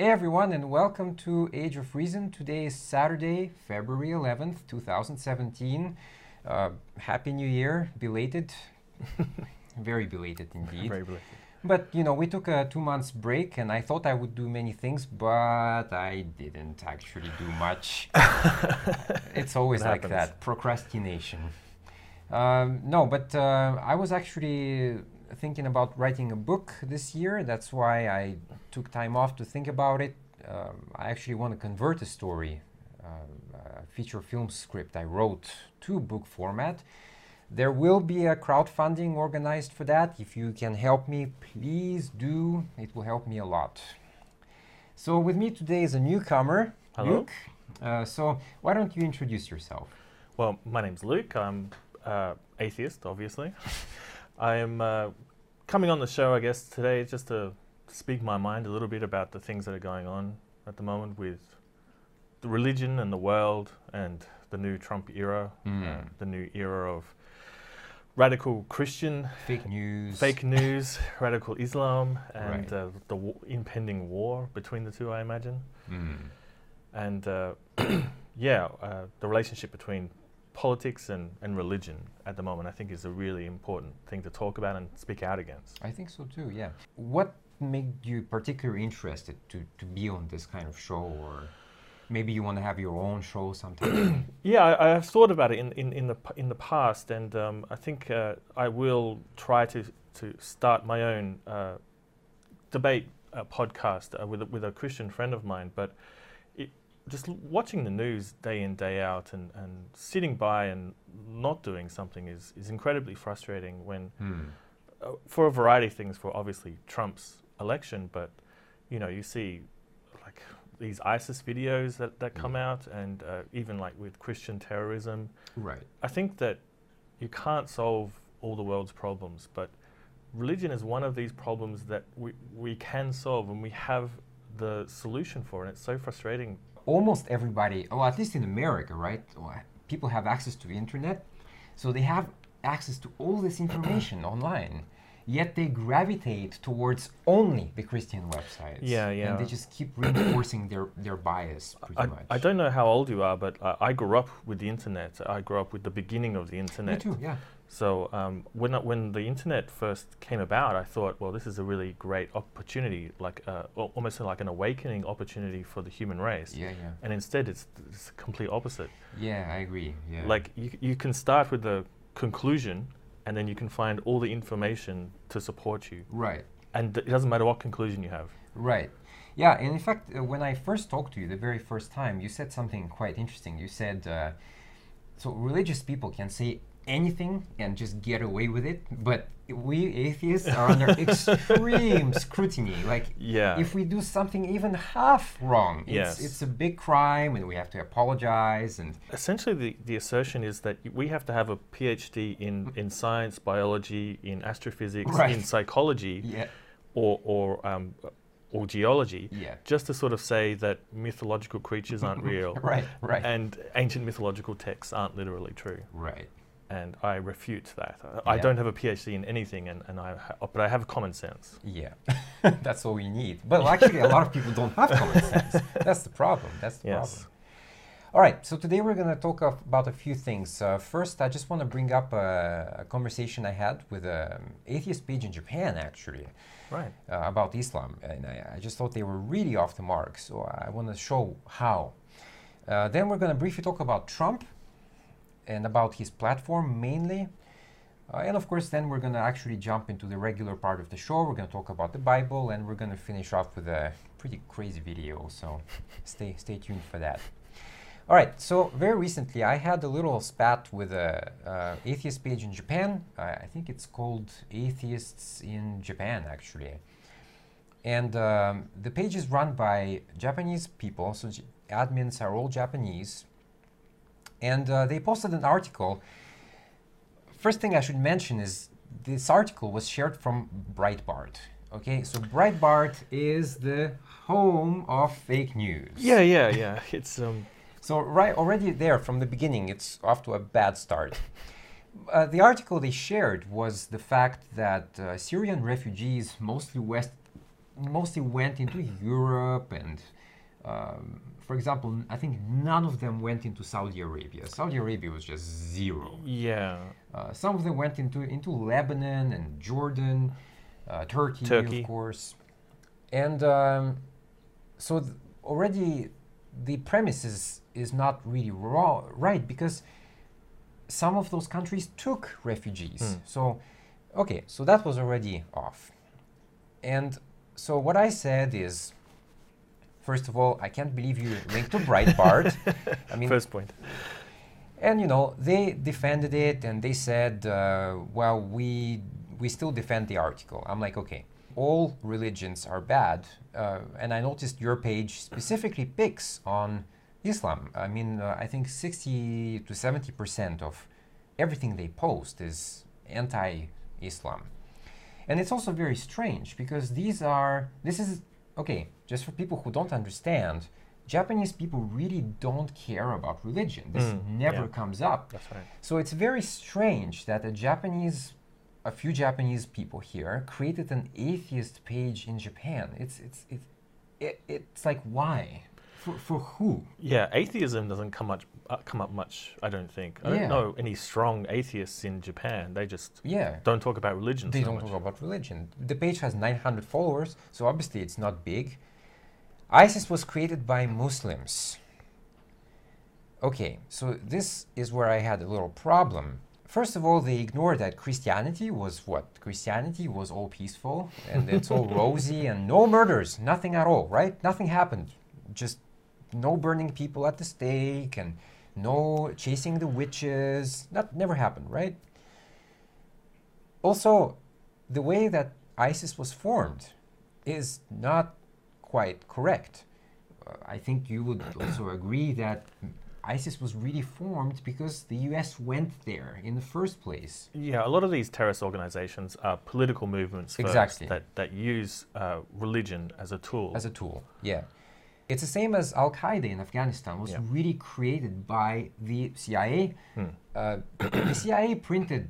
Hey everyone, and welcome to Age of Reason. Today is Saturday, February 11th, 2017. Uh, Happy New Year, belated. Very belated indeed. Very belated. But you know, we took a two months break, and I thought I would do many things, but I didn't actually do much. it's always like happens. that procrastination. Um, no, but uh, I was actually thinking about writing a book this year. That's why I took time off to think about it. Um, I actually want to convert a story, uh, a feature film script I wrote to book format. There will be a crowdfunding organized for that. If you can help me, please do. It will help me a lot. So, with me today is a newcomer, Hello. Luke. Uh, so, why don't you introduce yourself? Well, my name's Luke. I'm uh, atheist, obviously. I am uh, coming on the show, I guess, today just to speak my mind a little bit about the things that are going on at the moment with the religion and the world and the new Trump era, uh, Mm. the new era of radical Christian Fake news. fake news, radical Islam, and Right. uh, the w- impending war between the two, I imagine. Mm. and uh, yeah, uh, the relationship between politics and, and religion at the moment, I think, is a really important thing to talk about and speak out against. I think so too, yeah. What made you particularly interested to, to be on this kind of show? Or maybe you want to have your own show sometime? Yeah, I, have thought about it in, in, in the in the past, and um, I think uh, I will try to to start my own uh, debate uh, podcast uh, with a, with a Christian friend of mine. But just watching the news day in day out and, and sitting by and not doing something is, is incredibly frustrating when Hmm. uh, for a variety of things for obviously Trump's election, but you know you see like these ISIS videos that, that come out, and uh, even like with Christian terrorism. Right. I think that you can't solve all the world's problems, but religion is one of these problems that we, we can solve and we have the solution for, and it's so frustrating. Almost everybody, or at least in America, right? People have access to the internet, so they have access to all this information online. Yet they gravitate towards only the Christian websites. Yeah, yeah. And they just keep reinforcing their, their bias pretty I, much. I don't know how old you are, but uh, I grew up with the internet. I grew up with the beginning of the internet. Me too, yeah. So um, when I- when the internet first came about, I thought, well, this is a really great opportunity, like uh, almost like an awakening opportunity for the human race. Yeah, yeah. And instead, it's, it's the complete opposite. Yeah, I agree. Yeah. Like you, you can start with the conclusion, and then you can find all the information to support you. Right. And it doesn't matter what conclusion you have. Right. Yeah, and in fact, uh, when I first talked to you the very first time, you said something quite interesting. You said, uh, so religious people can say anything and just get away with it, but we atheists are under extreme scrutiny. Like, Yeah. if we do something even half wrong, it's, Yes. it's a big crime and we have to apologize. And Essentially, the, the assertion is that we have to have a PhD in, in science, biology, in astrophysics, Right. in psychology, yeah, or or um, or geology, yeah, just to sort of say that mythological creatures aren't real, right, right, and ancient mythological texts aren't literally true. right. And I refute that. I, I Yeah. don't have a PhD in anything, and, and I ha- but I have common sense. Yeah, that's all we need. But actually, a lot of people don't have common sense. That's the problem. That's the Yes. problem. All right, so today we're going to talk of, about a few things. Uh, first, I just want to bring up a, a conversation I had with an atheist page in Japan, actually, Right. uh, about Islam. And I, I just thought they were really off the mark, so I want to show how. Uh, then we're going to briefly talk about Trump and about his platform mainly. Uh, and of course, then we're going to actually jump into the regular part of the show. We're going to talk about the Bible, and we're going to finish off with a pretty crazy video. So stay stay tuned for that. All right. So very recently, I had a little spat with a uh, atheist page in Japan. Uh, I think it's called Atheists in Japan, actually. And um, the page is run by Japanese people, so J- admins are all Japanese. And uh, they posted an article. First thing I should mention is this article was shared from Breitbart. Okay, so Breitbart is the home of fake news. Yeah, yeah, yeah. It's um, So right already there from the beginning, it's off to a bad start. Uh, the article they shared was the fact that uh, Syrian refugees, mostly West mostly went into Europe and, um, for example, I think none of them went into Saudi Arabia. Saudi Arabia was just zero. Yeah. Uh, some of them went into into Lebanon and Jordan, uh, Turkey, Turkey. of course, and um, so th- already the premise is is not really raw, right because some of those countries took refugees. Mm. So, okay, so that was already off, and so what I said is. First of all, I can't believe you linked to Breitbart. I mean, First point. and you know they defended it and they said uh, well we we still defend the article i'm like okay all religions are bad uh, and i noticed your page specifically picks on islam i mean uh, i think 60 to 70 percent of everything they post is anti-islam and it's also very strange because these are this is okay just for people who don't understand Japanese people really don't care about religion. This Mm, never yeah. comes up. That's right. So it's very strange that a Japanese, a few Japanese people here created an atheist page in Japan. It's it's it's it, it's like why, for for who? Yeah, atheism doesn't come much uh, come up much. I don't think. I Yeah. don't know any strong atheists in Japan. They just Yeah. don't talk about religion. They so don't much. talk about religion. The page has 900 followers, so obviously it's not big. ISIS was created by Muslims. Okay, so this is where I had a little problem. First of all, they ignored that Christianity was what? Christianity was all peaceful and it's all rosy and no murders, nothing at all, right? Nothing happened. Just no burning people at the stake and no chasing the witches. That never happened, right? Also, the way that ISIS was formed is not quite correct. Uh, I think you would also agree that ISIS was really formed because the US went there in the first place. Yeah, a lot of these terrorist organizations are political movements first Exactly. that, that use uh, religion as a tool. as a tool. Yeah. It's the same as Al Qaeda in Afghanistan was Yeah. really created by the CIA. Hmm. Uh, the CIA printed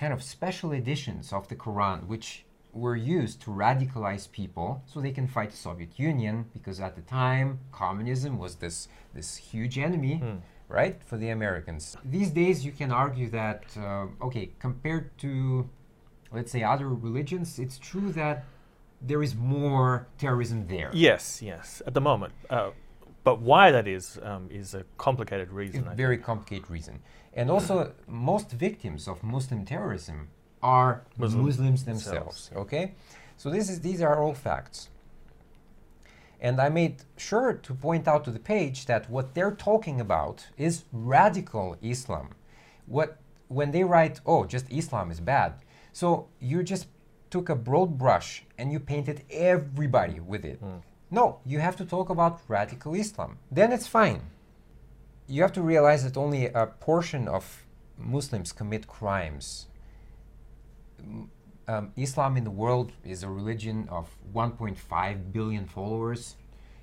kind of special editions of the Quran, which were used to radicalize people so they can fight the Soviet Union because at the time communism was this this huge enemy. Hmm. Right for the Americans. These days, you can argue that uh, okay, compared to, let's say, other religions, it's true that there is more terrorism there. Yes, yes, at the moment. Uh, but why that is um, is a complicated reason. I very complicated reason. And also, most victims of Muslim terrorism are Muslim Muslims themselves. Okay, so this is these are all facts. And I made sure to point out to the page that what they're talking about is radical Islam. What when they write, "Oh, just Islam is bad," so you just took a broad brush and you painted everybody with it. Hmm. No, you have to talk about radical Islam. Then it's fine you have to realize that only a portion of Muslims commit crimes. M- Um, Islam in the world is a religion of 1.5 billion followers.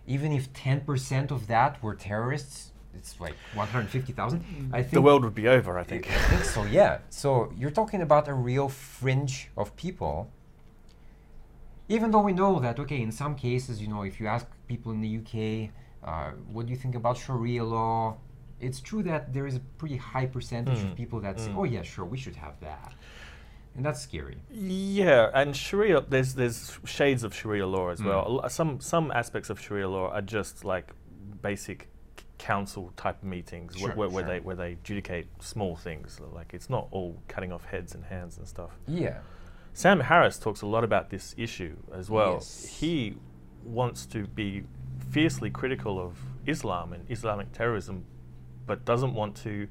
Even if 10% of that were terrorists, it's like 150,000. I think the world would be over, I think. I think so, yeah. So you're talking about a real fringe of people. Even though we know that, okay, in some cases, you know, if you ask people in the UK, uh, what do you think about Sharia law? It's true that there is a pretty high percentage Mm, of people that say, mm. oh, yeah, sure, we should have that. And that's scary. Yeah, and Sharia, there's there's shades of Sharia law as well. Mm. Lo- Some some aspects of Sharia law are just like basic council type meetings Sure, where, where sure. they where they adjudicate small things. Like it's not all cutting off heads and hands and stuff. Yeah. Sam Harris talks a lot about this issue as well. Yes. He wants to be fiercely critical of Islam and Islamic terrorism, but doesn't want to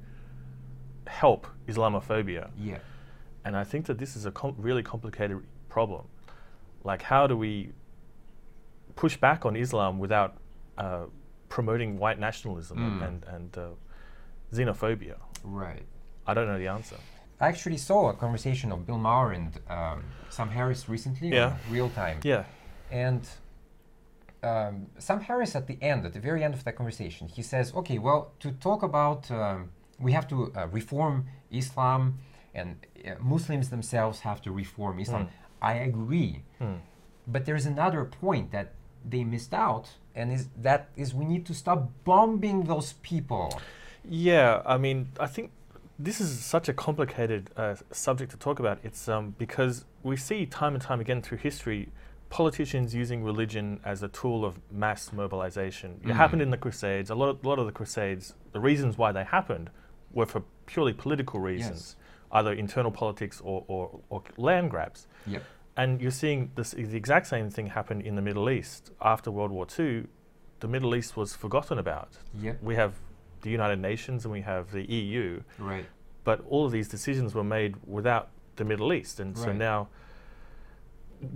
help Islamophobia. Yeah. And I think that this is a com- really complicated problem. Like, how do we push back on Islam without uh, promoting white nationalism and, Mm. and, and uh, xenophobia? Right. I don't know the answer. I actually saw a conversation of Bill Maher and um, Sam Harris recently, Yeah. real time. Yeah. And um, Sam Harris, at the end, at the very end of that conversation, he says, okay, well, to talk about, um, we have to uh, reform Islam and uh, Muslims themselves have to reform Islam. Mm. I agree. Hmm. But there's another point that they missed out, and is that is we need to stop bombing those people. Yeah, I mean, I think this is such a complicated uh, subject to talk about. It's um, because we see time and time again through history politicians using religion as a tool of mass mobilization. It Mm. happened in the Crusades. A lot, of, a lot of the Crusades, the reasons why they happened were for purely political reasons, either internal politics or, or, or land grabs. Yep. And you're seeing this, the exact same thing happen in the Middle East. After World War II, the Middle East was forgotten about. Yep. We have the United Nations and we have the EU, Right. but all of these decisions were made without the Middle East. And so now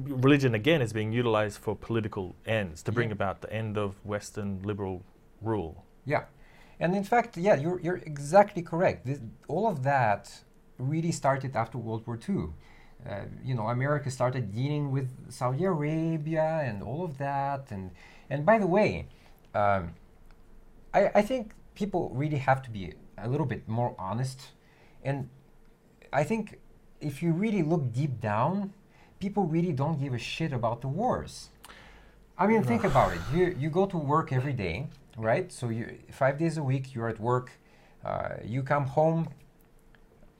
religion again is being utilized for political ends to bring Yeah. about the end of Western liberal rule. Yeah, and in fact, yeah, you're you're exactly correct. This, all of that really started after World War II. Uh, you know, America started dealing with Saudi Arabia and all of that, and and by the way, um, I I think people really have to be a little bit more honest, and I think if you really look deep down, people really don't give a shit about the wars. I mean, think about it. You you go to work every day, right? So you five days a week you're at work. Uh, you come home.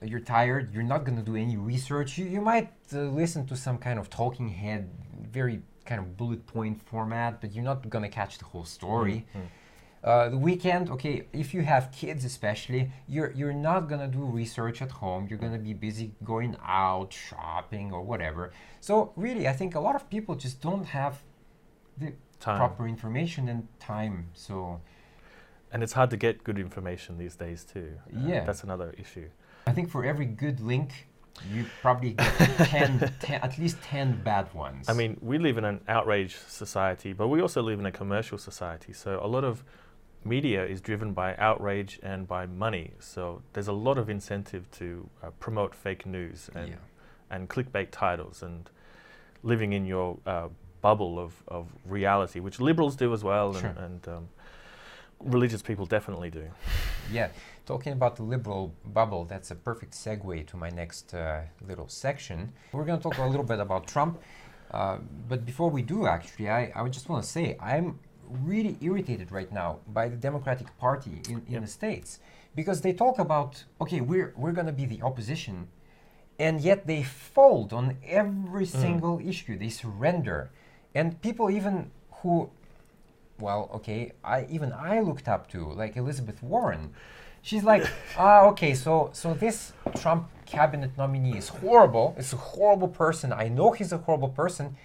You're tired. You're not going to do any research. You, you might uh, listen to some kind of talking head, very kind of bullet point format, but you're not going to catch the whole story. Uh, the weekend, okay, if you have kids especially, you're you're not gonna do research at home. You're gonna be busy going out, shopping, or whatever. So really, I think a lot of people just don't have the Time. proper information and time. So And it's hard to get good information these days too. Uh, Yeah. That's another issue. I think for every good link, you probably get 10, 10 at least ten bad ones. I mean, we live in an outrage society, but we also live in a commercial society. So a lot of media is driven by outrage and by money. So there's a lot of incentive to uh, promote fake news and yeah, and clickbait titles and living in your uh, bubble of, of reality, which liberals do as well, Sure. and, and um, religious people definitely do. yeah. Talking about the liberal bubble, that's a perfect segue to my next uh, little section. We're going to talk a little bit about Trump. Uh, but before we do, actually, I, I just want to say I'm really irritated right now by the Democratic Party in, in Yep. the States because they talk about, okay, we're, we're going to be the opposition, and yet they fold on every single issue, they surrender. And people, even who well, okay, I even I looked up to like Elizabeth Warren. She's like, ah, okay, so so this Trump cabinet nominee is horrible. It's a horrible person. I know he's a horrible person,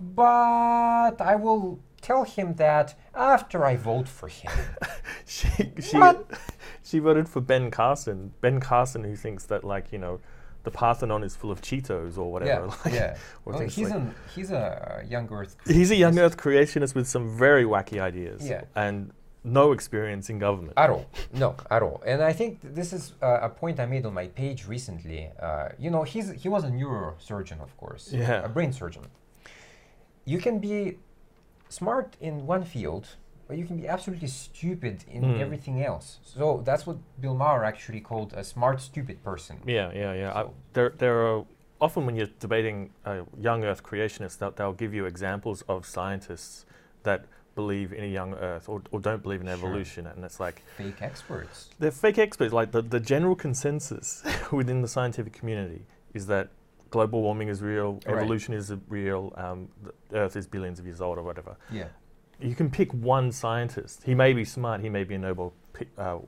but I will tell him that after I vote for him. she she What? she voted for Ben Carson. Ben Carson, who thinks that like you know, the Parthenon is full of Cheetos or whatever. yeah, like, yeah. Well, he's like- an he's a young Earth. He's a young creationist. Earth creationist with some very wacky ideas. Yeah. And no experience in government. At all. No, at all. And I think th- this is uh, a point I made on my page recently. Uh, you know, he's he was a neurosurgeon, of course. Yeah. A brain surgeon. You can be smart in one field, but you can be absolutely stupid in Hmm. everything else. So that's what Bill Maher actually called a smart, stupid person. Yeah, yeah, yeah. I, there, there are often when you're debating uh, young Earth creationists, they'll, they'll give you examples of scientists that believe in a young Earth or, or don't believe in Sure. evolution, and it's like Fake experts. they're fake experts. Like the, the general consensus within the scientific community is that global warming is real, Right. evolution is real, um, the Earth is billions of years old or whatever. Yeah. You can pick one scientist. He may be smart. He may be a Nobel. Uh,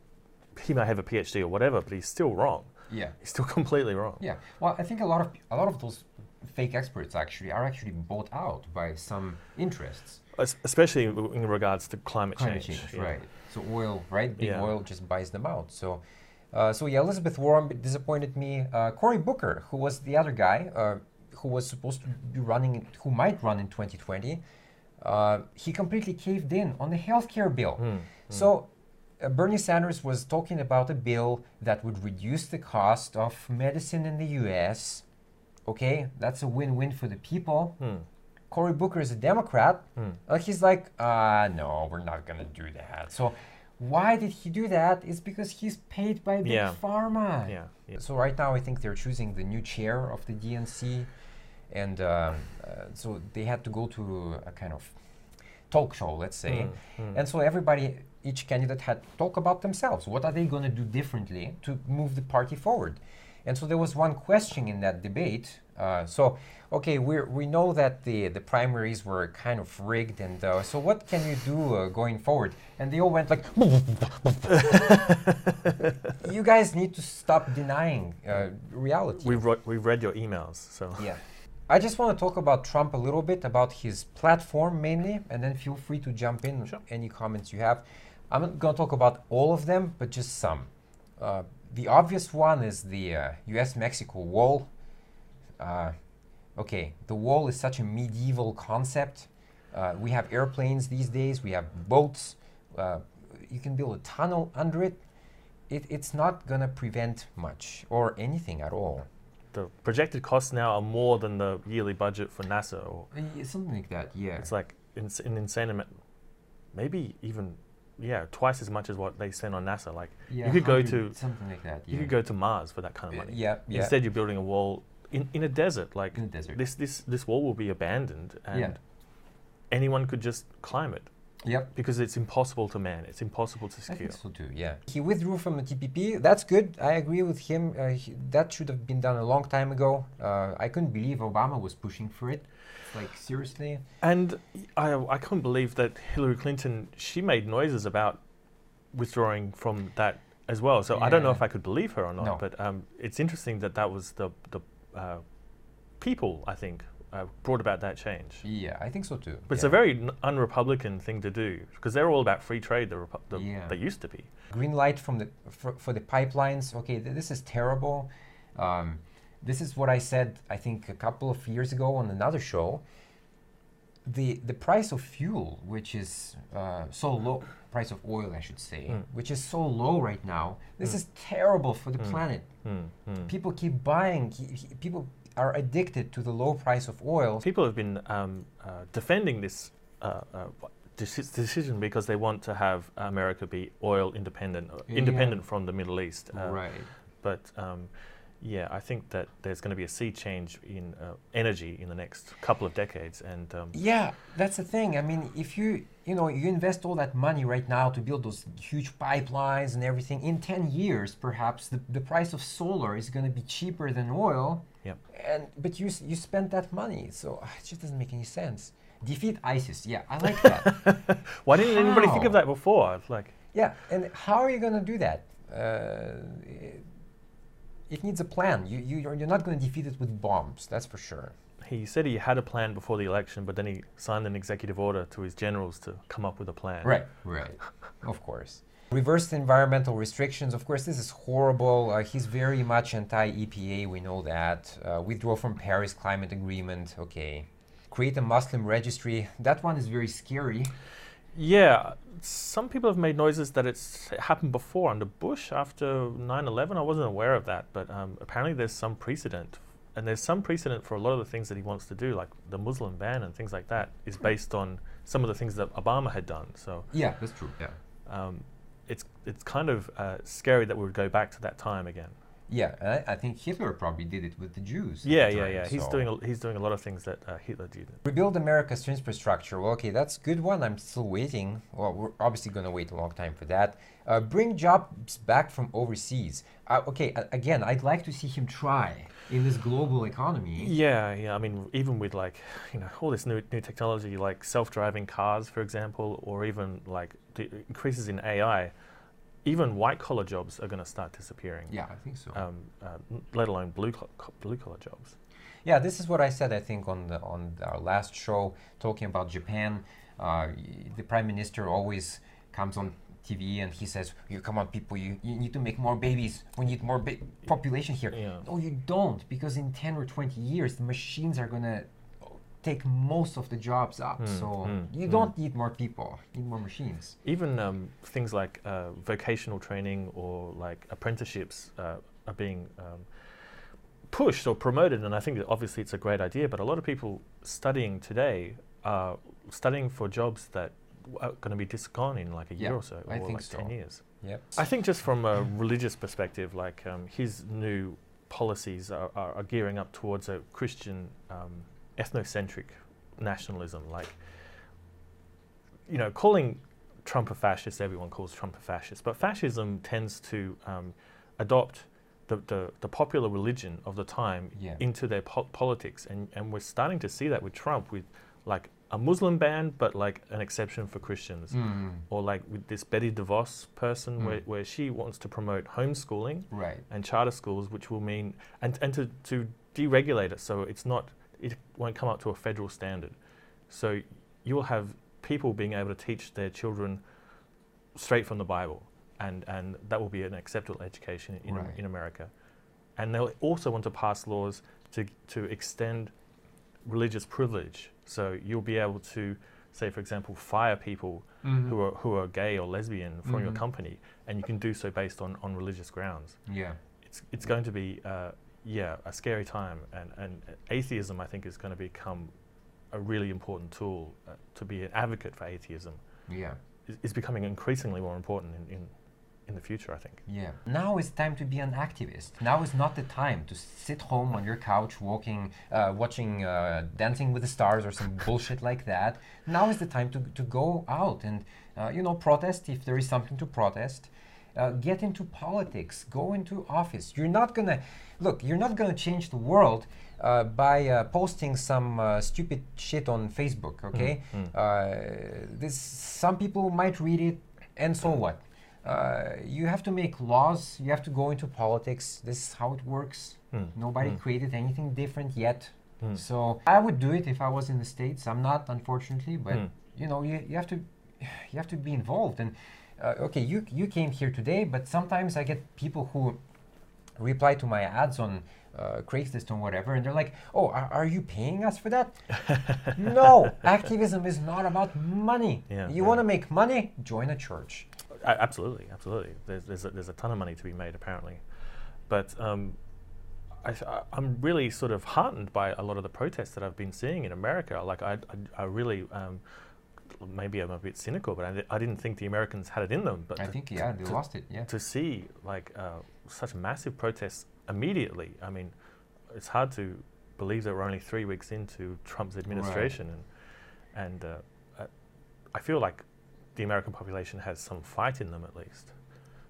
he may have a PhD or whatever, but he's still wrong. Yeah. He's still completely wrong. Yeah. Well, I think a lot of a lot of those fake experts actually are actually bought out by some interests. Es- especially in regards to climate, climate change. change, yeah. right? So oil, right? Big Yeah. oil just buys them out. So, uh, so yeah, Elizabeth Warren disappointed me. Uh, Cory Booker, who was the other guy uh, who was supposed to be running, who might run in 2020, uh, he completely caved in on the healthcare bill. Mm, So. Uh, Bernie Sanders was talking about a bill that would reduce the cost of medicine in the US. Okay, that's a win win for the people. mm, Cory Booker is a Democrat. mm. Uh, he's like, uh, no, we're not gonna do that. So, why did he do that? It's because he's paid by big Yeah. pharma. Yeah, yeah. So right now, I think they're choosing the new chair of the DNC, and uh, uh, so they had to go to a kind of talk show, let's say, Mm, mm. and so everybody, each candidate had to talk about themselves. What are they going to do differently to move the party forward? And so there was one question in that debate. Uh, so, okay, we we know that the, the primaries were kind of rigged, and uh, so what can you do uh, going forward? And they all went like, you guys need to stop denying uh, reality. We've, we've read your emails, so. Yeah. I just want to talk about Trump a little bit, about his platform mainly, and then feel free to jump in Sure. any comments you have. I'm not going to talk about all of them, but just some. Uh, the obvious one is the uh, US Mexico wall. Uh, okay, the wall is such a medieval concept. Uh, we have airplanes these days, we have boats. Uh, you can build a tunnel under it. it it's not going to prevent much or anything at all. The projected costs now are more than the yearly budget for NASA, or Uh, Something like that, yeah. it's like ins- an insane amount. Maybe even, yeah, twice as much as what they spend on NASA. Like Yeah, you could go to something like that. you could go to Mars for that kind of Uh, money. Yeah, yeah. Instead, you're building a wall in, in a desert. Like in the desert. this this this wall will be abandoned, and Yeah. anyone could just climb it Yep. because it's impossible to man. It's impossible to I think so too. Yeah. He withdrew from the TPP. That's good. I agree with him. Uh, he, that should have been done a long time ago. Uh, I couldn't believe Obama was pushing for it. Like seriously. And I, I couldn't believe that Hillary Clinton, she made noises about withdrawing from that as well. So I don't know if I could believe her or not, No. but um, it's interesting that that was the, the uh, people, I think, uh, brought about that change. Yeah, I think so too. But it's a very n- un-Republican thing to do because they're all about free trade. The, Repu- the Yeah. they used to be. green light from the for, for the pipelines. Okay, th- this is terrible. Um, this is what I said. I think a couple of years ago on another show. The the price of fuel, which is uh, so low, price of oil, I should say, Mm. which is so low right now. This Mm. is terrible for the Mm. planet. Hmm, hmm. People keep buying. people are addicted to the low price of oil. People have been um, uh, defending this uh, uh, deci- decision because they want to have America be oil independent, uh, Yeah. independent from the Middle East. Uh, right. But um, yeah, I think that there's going to be a sea change in uh, energy in the next couple of decades, and um, Yeah, that's the thing. I mean, if you you know you invest all that money right now to build those huge pipelines and everything, in ten years perhaps the, the price of solar is going to be cheaper than oil. Yep. And but you you spent that money, so uh, it just doesn't make any sense. Defeat ISIS. Yeah, I like that. why didn't anybody think of that before? Like, yeah, and how are you going to do that? Uh, it, needs a plan. You you you're you're not going to defeat it with bombs. That's for sure. he said he had a plan before the election, but then he signed an executive order to his generals to come up with a plan. Right, right. of course. Reversed environmental restrictions. Of course, this is horrible. Uh, he's very much anti EPA, we know that. Uh, withdraw from Paris Climate Agreement. Okay. Create a Muslim registry. That one is very scary. Yeah, some people have made noises that it's it happened before under Bush after 9/11. I wasn't aware of that, but um, apparently there's some precedent, and there's some precedent for a lot of the things that he wants to do, like the Muslim ban and things like that, is based on some of the things that Obama had done. So Yeah, that's true. Yeah. um, it's it's kind of uh, scary that we would go back to that time again. Yeah, I, I think Hitler probably did it with the Jews. Yeah, the yeah, yeah. He's so- doing a, he's doing a lot of things that uh, Hitler did. Rebuild America's infrastructure. Well, okay, that's a good one. I'm still waiting. Well, we're obviously going to wait a long time for that. Uh, bring jobs back from overseas. Uh, okay, again, I'd like to see him try in this global economy. Yeah, yeah. I mean, even with like, you know, all this new new technology, like self-driving cars, for example, or even like the increases in AI, even white-collar jobs are going to start disappearing. Yeah, I think so. Um, uh, let alone blue co- co- blue-collar jobs. Yeah, this is what I said. I think on the on our last show talking about Japan, uh, the prime minister always comes on TV and he says, "You come on, people, you, you need to make more babies. We need more ba- population here." Yeah. No, you don't, because in ten or twenty years, the machines are gonna take most of the jobs up. Mm, so mm, you mm. don't need more people. You need more machines. Even um, things like uh, vocational training or like apprenticeships uh, are being um, pushed or promoted, and I think that obviously it's a great idea. But a lot of people studying today are studying for jobs that are going to be dis- gone in like a year or so, I or think like ten years. Yep. I think just from a religious perspective, like um, his new policies are, are, are gearing up towards a Christian um, ethnocentric nationalism. Like, you know, calling Trump a fascist, everyone calls Trump a fascist, but fascism tends to um, adopt the, the, the, popular religion of the time Yeah. into their po- politics. And, and we're starting to see that with Trump, with like a Muslim ban, but like an exception for Christians. Mm, Or like with this Betty DeVos person, Mm. where, where she wants to promote homeschooling right. and charter schools, which will mean, and, and to, to deregulate it so it's not, it won't come up to a federal standard. So you will have people being able to teach their children straight from the Bible, and, and that will be an acceptable education in, Right. in America. And they'll also want to pass laws to, to extend religious privilege. So you'll be able to, say, for example, fire people Mhm. who are, who are gay or lesbian from your Mhm. company, and you can do so based on, on religious grounds. Yeah. It's, it's going to be, uh, yeah, a scary time, and, and atheism, I think, is going to become a really important tool uh, to be an advocate for atheism. Yeah. Is, is becoming increasingly more important in, in, in the future, I think. Yeah. Now is time to be an activist. Now is not the time to sit home on your couch, walking, uh, watching uh, Dancing with the Stars or some bullshit like that. Now is the time to, to go out and, uh, you know, protest if there is something to protest. Uh, get into politics. Go into office. You're not gonna look. You're not gonna change the world uh, by uh, posting some uh, stupid shit on Facebook. Okay. mm. Uh, this some people might read it, and so what? Uh, you have to make laws. You have to go into politics. This is how it works. Mm. Nobody Mm. created anything different yet. Mm. So I would do it if I was in the states. I'm not, unfortunately, but Mm. you know, you, you have to you have to be involved. And uh, okay, you you came here today, but sometimes I get people who reply to my ads on uh, Craigslist or whatever, and they're like, "Oh, are, are you paying us for that?" no, activism is not about money. Yeah, you yeah. want to make money? Join a church. A- absolutely, absolutely. There's, there's, a, there's a ton of money to be made, apparently. But um, I, I'm really sort of heartened by a lot of the protests that I've been seeing in America. Like, I, I, I really, um, maybe I'm a bit cynical, but I, I didn't think the Americans had it in them. But I to, think yeah, they lost it. Yeah. to see like uh, such massive protests immediately, I mean, it's hard to believe that we're only three weeks into Trump's administration, and and uh, I, I feel like the American population has some fight in them at least,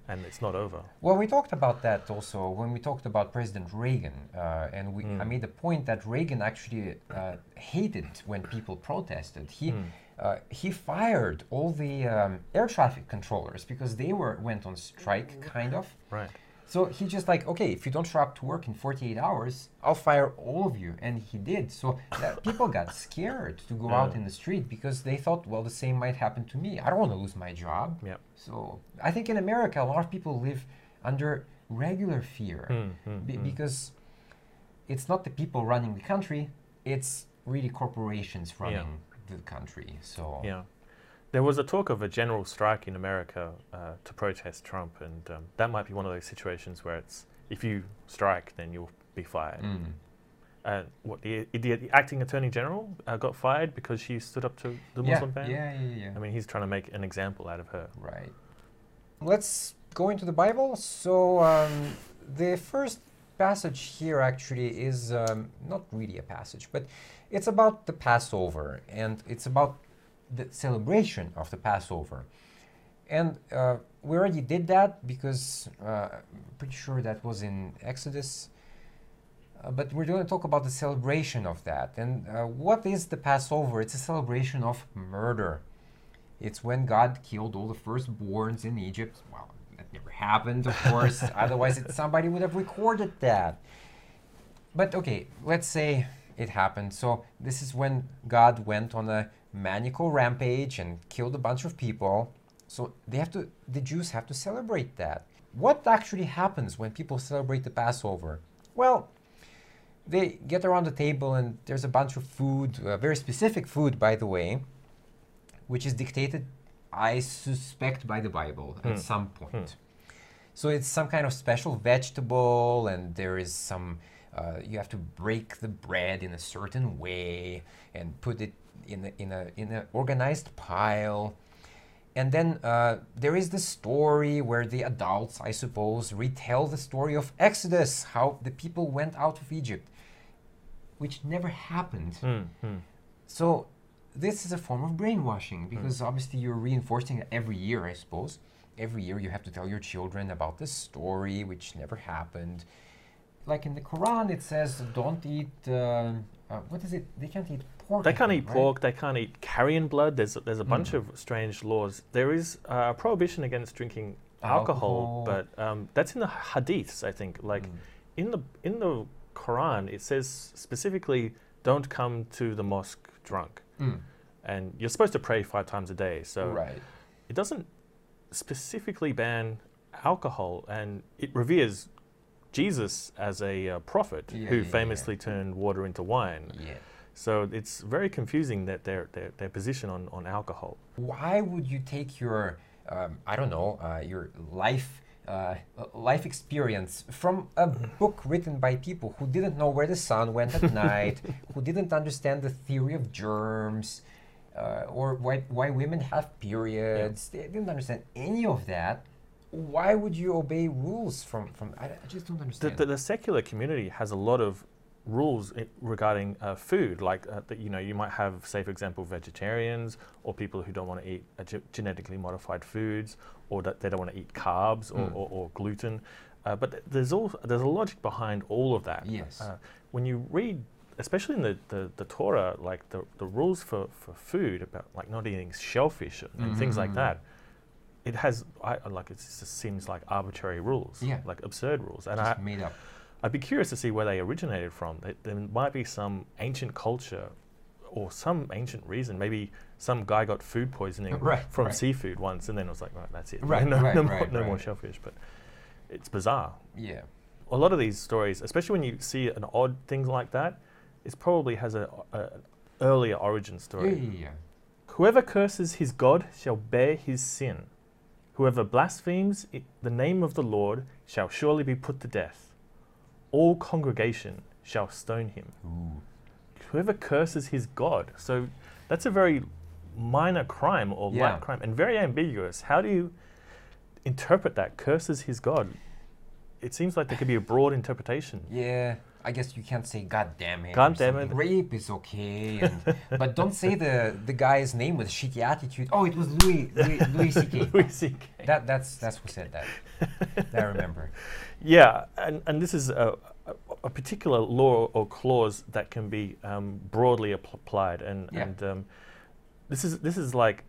and it's not over. Well, we talked about that also when we talked about President Reagan, uh, and we, I Mm. made the point that Reagan actually uh, hated when people protested. He Mm. Uh, he fired all the um, air traffic controllers because they were went on strike, kind of. Right. So he just like, okay, if you don't show up to work in 48 hours, I'll fire all of you, and he did. So that people got scared to go out in the street because they thought, well, the same might happen to me. I don't want to lose my job. Yep. So I think in America, a lot of people live under regular fear Mm, mm, be- mm. because it's not the people running the country; it's really corporations running the country. So Yeah. There was a talk of a general strike in America uh, to protest Trump, and um, that might be one of those situations where it's if you strike, then you'll be fired. Mm. Uh, what the, the, the acting attorney general uh, got fired because she stood up to the yeah, Muslim ban. yeah, yeah, yeah. I mean, he's trying to make an example out of her. Right. Let's go into the Bible. So, um, the first passage here actually is um, not really a passage, but it's about the Passover and it's about the celebration of the Passover. And uh, we already did that because uh, I'm pretty sure that was in Exodus. Uh, but we're going to talk about the celebration of that. And uh, what is the Passover? It's a celebration of murder. It's when God killed all the firstborns in Egypt. Well, that never happened, of course. Otherwise, it, somebody would have recorded that. But okay, let's say it happened. So this is when God went on a maniacal rampage and killed a bunch of people. So they have to. The Jews have to celebrate that. What actually happens when people celebrate the Passover? Well, they get around the table and there's a bunch of food, uh, very specific food, by the way, which is dictated, I suspect, by the Bible Hmm. at some point. So it's some kind of special vegetable, and there is some. Uh, you have to break the bread in a certain way and put it in a, in a in an organized pile. And then uh, there is the story where the adults, I suppose, retell the story of Exodus, how the people went out of Egypt. which never happened. Mm, mm. So this is a form of brainwashing because obviously you're reinforcing it every year, I suppose. Every year you have to tell your children about this story which never happened. Like in the Quran, it says don't eat. Uh, uh, what is it? They can't eat pork. They can't think, eat right? pork. They can't eat carrion blood. There's there's a bunch Mm. of strange laws. There is uh, a prohibition against drinking alcohol, Alcohol. but um, that's in the hadiths. I think like Mm. in the in the Quran, it says specifically, "Don't come to the mosque drunk," Mm. and you're supposed to pray five times a day. So right. it doesn't specifically ban alcohol, and it reveres Jesus as a uh, prophet Yeah, who yeah, yeah. famously turned water into wine. Yeah. So it's very confusing that their their, their position on, on alcohol. Why would you take your, um, I don't know, uh, your life, uh, life experience from a book written by people who didn't know where the sun went at night, who didn't understand the theory of germs, uh, or why, why women have periods? They didn't understand any of that. Why would you obey rules from from? I, I just don't The, understand. the, the secular community has a lot of rules i- regarding uh, food, like uh, that. You know, you might have, say, for example, vegetarians or people who don't want to eat ge- genetically modified foods, or that they don't want to eat carbs or, Mm. or, or gluten. Uh, but th- there's all there's a logic behind all of that. Yes. Uh, when you read, especially in the, the, the Torah, like the, the rules for, for food about like not eating shellfish and things like Mhm. that, it has I, like it just seems like arbitrary rules, Yeah. like absurd rules. And just I, made up. I'd be curious to see where they originated from. There, there might be some ancient culture or some ancient reason. Maybe some guy got food poisoning Right, from right. seafood once, and then it was like, right, that's it. Right, no, right, no, more, no more shellfish. But it's bizarre. Yeah. A lot of these stories, especially when you see an odd thing like that, it probably has a, a an earlier origin Yeah, story. yeah, yeah. Whoever curses his God shall bear his sin. Whoever blasphemes the name of the Lord shall surely be put to death. All congregation shall stone him. Ooh. Whoever curses his God. So that's a very minor crime or Yeah. light crime and very ambiguous. How do you interpret that? Curses his God. It seems like there could be a broad interpretation. Yeah, I guess you can't say "God damn it." God damn it. Rape is okay, and, but don't say the the guy's name with shitty attitude. Oh, it was Louis Louis, Louis C.K. Louis C.K. That that's that's who said that. I remember. Yeah, and, and this is a, a, a particular law or clause that can be um, broadly app- applied, and, Yeah. and um, this is this is like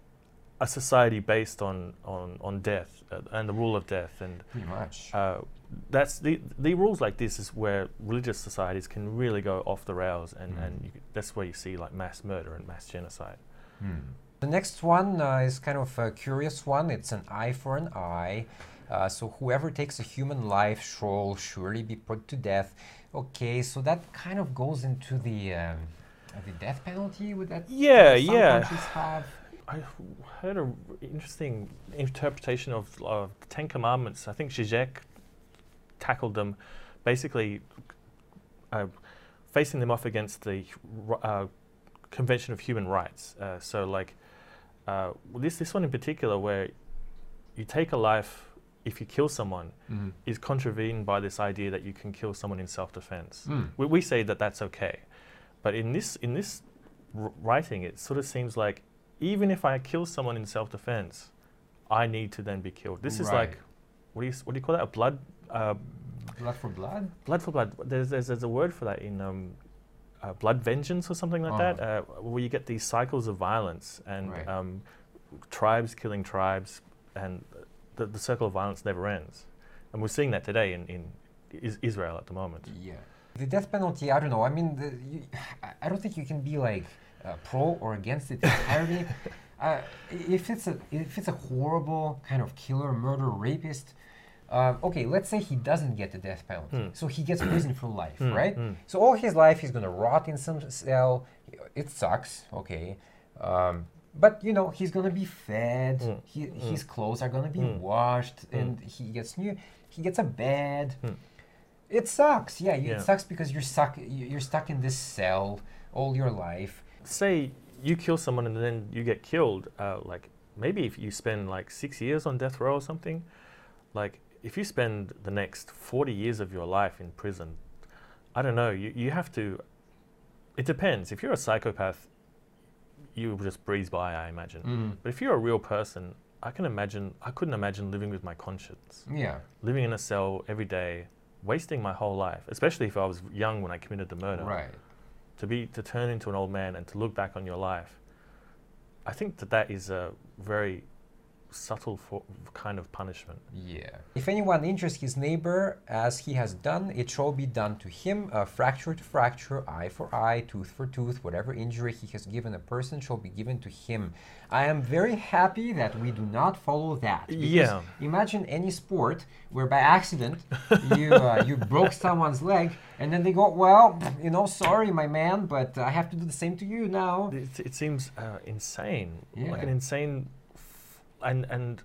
a society based on on, on death uh, and the rule of death, and Pretty much. uh, that's the the rules like this is where religious societies can really go off the rails, and, Mm. and you, that's where you see like mass murder and mass genocide. Hmm. The next one uh, is kind of a curious one. It's an eye for an eye. Uh, so whoever takes a human life shall surely be put to death. Okay, so that kind of goes into the um, the death penalty. Would that Yeah, some yeah. countries have? I heard an interesting interpretation of, of the Ten Commandments. I think Zizek tackled them, basically uh, facing them off against the uh, Convention of Human Rights. Uh, so, like uh, this this one in particular, where you take a life if you kill someone, Mm. is contravened by this idea that you can kill someone in self-defense. Mm. We, we say that that's okay, but in this in this writing, it sort of seems like even if I kill someone in self-defense, I need to then be killed. This is like what do you what do you call that? A blood uh, Blood for blood. blood for blood. There's, there's there's a word for that in um, uh, blood vengeance or something like that, uh, where you get these cycles of violence and Right. um, tribes killing tribes, and the, the circle of violence never ends. And we're seeing that today in in is Israel at the moment. Yeah. The death penalty, I don't know. I mean, the, you, I- I don't think you can be like uh, pro or against it entirely. uh, if it's a if it's a horrible kind of killer, murder, rapist, uh, okay, let's say he doesn't get the death penalty, Hmm. so he gets prison for life, Hmm, right? hmm. So all his life he's gonna rot in some cell. It sucks, okay. Um, but you know he's gonna be fed. Mm, He, mm. His clothes are gonna be Mm. washed, Mm. and he gets new. He gets a bed. Mm. It sucks. Yeah, you- Yeah. it sucks because you're stuck. you- You're stuck in this cell all your life. Say you kill someone and then you get killed. Uh, like maybe if you spend like six years on death row or something, like if you spend the next forty years of your life in prison, I don't know. You you have to it depends. If you're a psychopath, you just breeze by, I imagine. Mm. But if you're a real person, I can imagine. I couldn't imagine living with my conscience, Yeah. living in a cell every day, wasting my whole life. Especially if I was young when I committed the murder. Right. To be to turn into an old man and to look back on your life. I think that that is a very subtle for, kind of punishment. Yeah. If anyone injures his neighbor as he has done, it shall be done to him. Uh, fracture to fracture, eye for eye, tooth for tooth. Whatever injury he has given a person shall be given to him. I am very happy that we do not follow that. Yeah. Imagine any sport where by accident you uh, you broke someone's leg and then they go, well, you know, sorry, my man, but I have to do the same to you now. It, it seems uh, insane, like Yeah. an insane, and and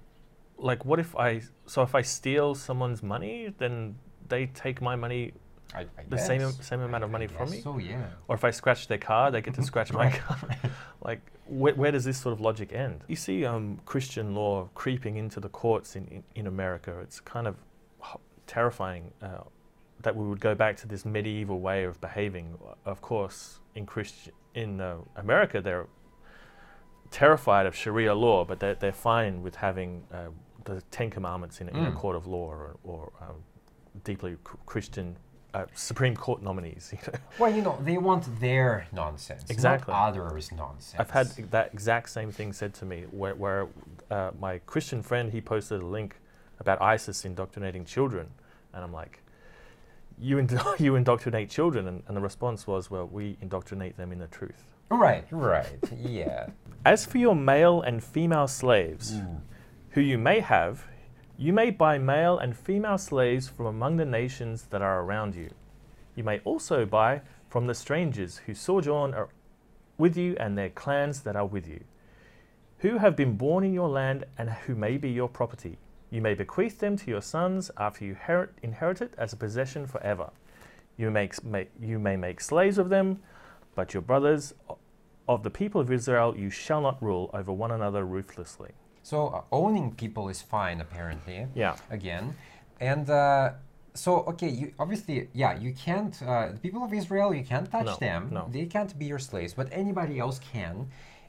like what if I so if I steal someone's money, then they take my money, I, I the same guess. same amount of I money from guess me, So yeah. or if I scratch their car, they get to scratch my car. like where, where does this sort of logic end? You see um, Christian law creeping into the courts in, in, in America. It's kind of h- terrifying uh, that we would go back to this medieval way of behaving. Of course, in Christian in uh, America, they're terrified of Sharia law, but they're, they're fine with having uh, the Ten Commandments in, in a Mm. court of law or, or um, deeply Christian uh, Supreme Court nominees. You know? Well, you know, they want their nonsense, Exactly. not others' nonsense. I've had that exact same thing said to me, where, where uh, my Christian friend he posted a link about ISIS indoctrinating children, and I'm like, you indo- you indoctrinate children, and, and the response was, well, we indoctrinate them in the truth. Right, right, yeah. As for your male and female slaves, Ooh. who you may have, you may buy male and female slaves from among the nations that are around you. You may also buy from the strangers who sojourn with you and their clans that are with you, who have been born in your land and who may be your property. You may bequeath them to your sons after you herit, inherit it as a possession forever. You, make, you may make slaves of them, but your brothers of the people of Israel you shall not rule over one another ruthlessly. So uh, owning people is fine, apparently. Yeah. Again, and uh, so okay, you obviously, yeah, you can't. Uh, the people of Israel, you can't touch No, them. no. They can't be your slaves, but anybody else can,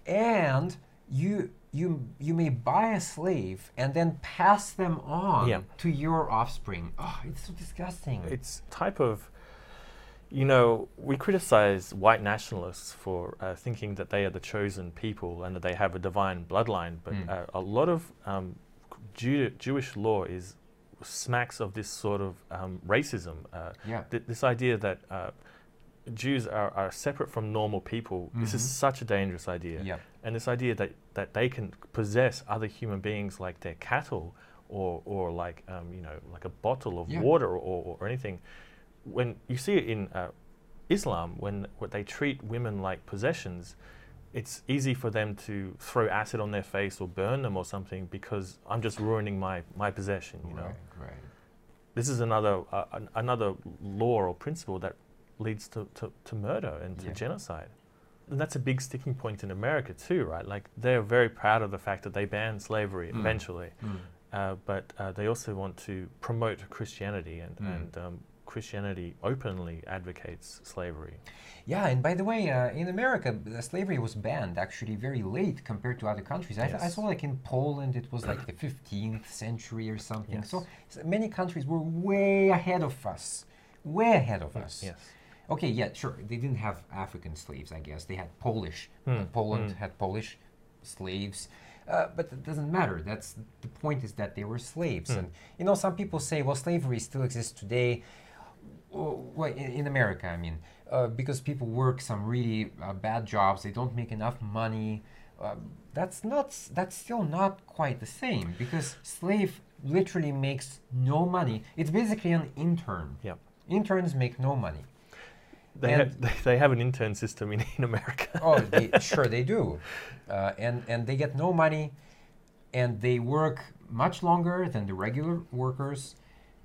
and you. You, you may buy a slave and then pass them on Yeah. to your offspring. Oh, it's so disgusting. it's type of you know we criticize white nationalists for uh, thinking that they are the chosen people and that they have a divine bloodline but Mm. uh, a lot of um, Jew- jewish law is smacks of this sort of um, racism uh, yeah. th- this idea that uh, Jews are, are separate from normal people. This is Mhm. such a dangerous idea. Yeah. And this idea that, that they can possess other human beings like their cattle or, or like, um, you know, like a bottle of Yeah. water or, or anything. When you see it in uh, Islam, when what they treat women like possessions, it's easy for them to throw acid on their face or burn them or something because I'm just ruining my, my possession, you know. Right, right. This is another, uh, an, another law or principle that leads to, to, to murder and to Yeah. genocide. And that's a big sticking point in America too, right? Like they're very proud of the fact that they banned slavery Mm. eventually, Mm. uh, but uh, they also want to promote Christianity, and, Mm. and um, Christianity openly advocates slavery. Yeah, and by the way, uh, in America, slavery was banned actually very late compared to other countries. I, th- I saw like in Poland, it was like the 15th century or something. Yes. So, so many countries were way ahead of us, way ahead of us. Yes. Okay, yeah, sure. They didn't have African slaves, I guess. They had Polish. Hmm, Poland hmm. had Polish slaves. Uh, but it doesn't matter. That's the point is that they were slaves. Hmm. And you know, some people say, well, slavery still exists today. Well, in, in America, I mean, uh, because people work some really uh, bad jobs, they don't make enough money. Uh, that's not. That's still not quite the same because slave literally makes no money. It's basically an intern. Yep. Interns make no money. They, And- have, they, they have an intern system in, in America. oh, they, sure they do, uh, and and they get no money, and they work much longer than the regular workers.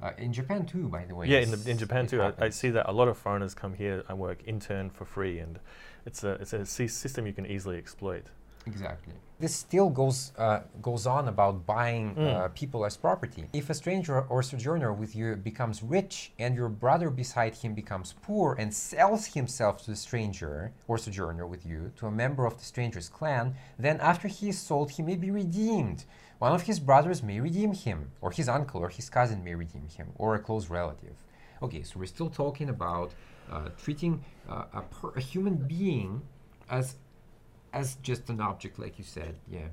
Uh, in Japan too, by the way. Yeah, in, the, in Japan too, I, I see that a lot of foreigners come here and work intern for free, and it's a it's a system you can easily exploit. Exactly. This still goes uh, goes on about buying Mm. uh, people as property. If a stranger or sojourner with you becomes rich, and your brother beside him becomes poor and sells himself to the stranger or sojourner with you to a member of the stranger's clan, then after he is sold, he may be redeemed. One of his brothers may redeem him, or his uncle or his cousin may redeem him, or a close relative. Okay, so we're still talking about uh, treating uh, a, per- a human being as as just an object, like you said. Yeah,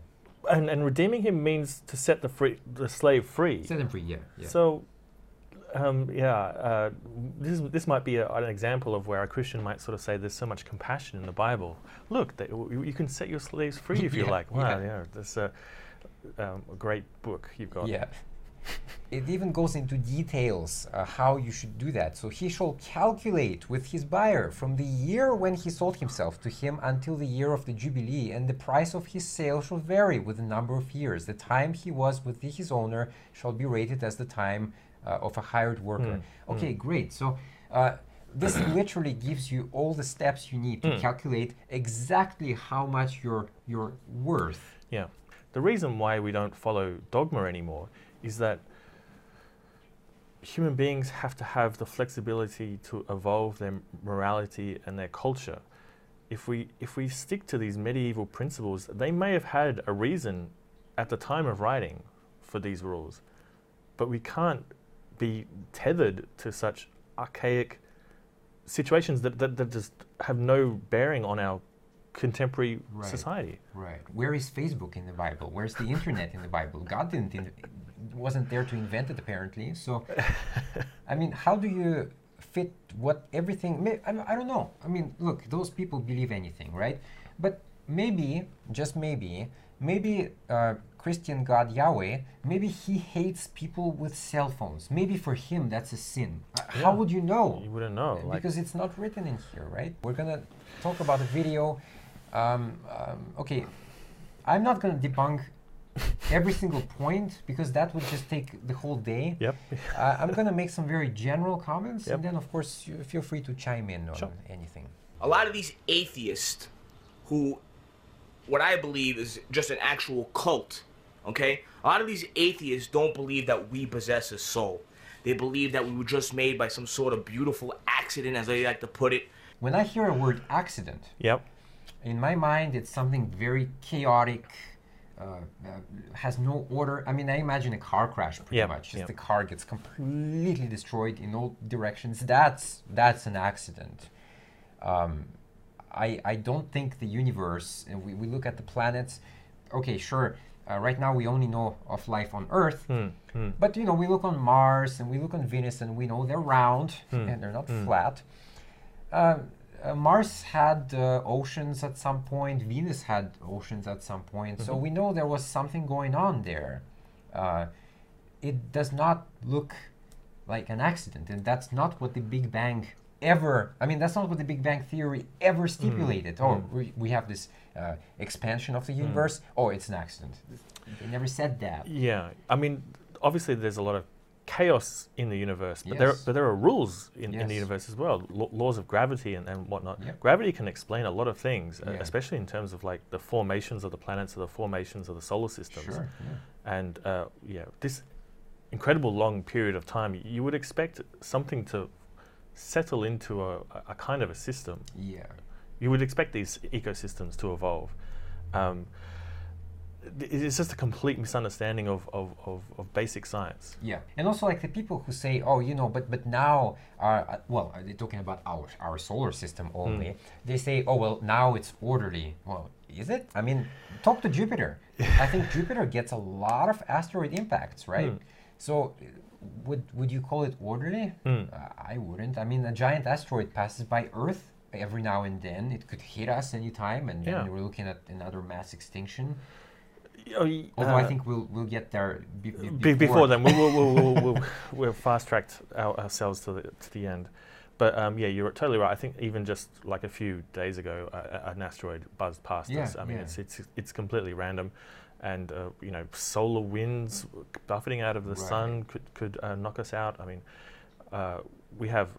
And, and redeeming him means to set the free the slave free. set him free. Yeah, yeah. So, um, yeah, uh, this, is- this might be a, an example of where a Christian might sort of say there's so much compassion in the Bible. Look, they, you, you can set your slaves free if you Yeah, like. Wow, yeah. yeah, that's a, um, a great book you've got. Yeah. It even goes into details uh, how you should do that. So he shall calculate with his buyer from the year when he sold himself to him until the year of the Jubilee, and the price of his sale shall vary with the number of years. The time he was with his owner shall be rated as the time uh, of a hired worker. Mm, Okay, great. So uh, this literally gives you all the steps you need to Mm. calculate exactly how much you're, you're worth. Yeah. The reason why we don't follow dogma anymore is that human beings have to have the flexibility to evolve their morality and their culture. If we if we stick to these medieval principles, they may have had a reason at the time of writing for these rules, but we can't be tethered to such archaic situations that, that, that just have no bearing on our contemporary Right. society. Right. Where is Facebook in the Bible? Where's the internet in the Bible? God didn't in, wasn't there to invent it apparently. So, I mean, how do you fit what everything? may- I, I don't know. I mean, look, those people believe anything, right? But maybe, just maybe, maybe uh, Christian God Yahweh, maybe he hates people with cell phones. Maybe for him that's a sin. Uh, How would you know? You wouldn't know. Uh, like- because it's not written in here, right? We're gonna talk about a video. Um, um, okay, I'm not gonna debunk every single point because that would just take the whole day. Yep. Uh, I'm gonna make some very general comments, Yep. and then of course you feel free to chime in on Sure. anything. a lot of these atheists who what I believe is just an actual cult, okay? A lot of these atheists don't believe that we possess a soul. They believe that we were just made by some sort of beautiful accident, as they like to put it. When I hear a word accident, Yep. In my mind it's something very chaotic. Uh, uh, has no order. I mean, I imagine a car crash pretty Yep, much. Just yep. the car gets completely destroyed in all directions. That's that's an accident. Um, I I don't think the universe. And we, we look at the planets. Okay, sure. Uh, right now we only know of life on Earth, Hmm. Hmm. but you know we look on Mars and we look on Venus and we know they're round Hmm. and they're not Hmm. flat. Uh, uh, Mars had uh, oceans at some point. Venus had oceans at some point. So Mhm. we know there was something going on there. Uh, it does not look like an accident, and that's not what the Big Bang ever. I mean, that's not what the Big Bang theory ever stipulated. Oh, mm. we, we have this uh, expansion of the universe. Oh, it's an accident. They never said that. Yeah. I mean, obviously, there's a lot of chaos in the universe, but there but there are rules in, in the universe as well, Lo- laws of gravity and, and whatnot. Yep. Gravity can explain a lot of things, uh, Yeah. especially in terms of like the formations of the planets or the formations of the solar systems. Sure. Yeah. And uh, yeah, this incredible long period of time, you would expect something to settle into a, a- kind of a system. Yeah. You would expect these ecosystems to evolve. Um, it's just a complete misunderstanding of, of, of, of basic science. Yeah, and also like the people who say, "Oh, you know, but but now, uh, uh, well, are they talking about our our solar system only? They say, "Oh, well, now it's orderly." Well, is it? I mean, talk to Jupiter. I think Jupiter gets a lot of asteroid impacts, right? Hmm. So, uh, would would you call it orderly? Hmm. Uh, I wouldn't. I mean, a giant asteroid passes by Earth every now and then. It could hit us anytime, and Yeah. then we're looking at another mass extinction. Oh, Although I uh, think we'll we'll get there be, be- Be- before then, we'll, we'll, we'll, we'll, fast tracked our, ourselves to the, to the end. But um, yeah, you're totally right. I think even just like a few days ago, uh, an asteroid buzzed past Yeah, us. I mean, yeah. it's, it's it's completely random, and uh, you know, solar winds buffeting out of the sun could could uh, knock us out. I mean, uh, we have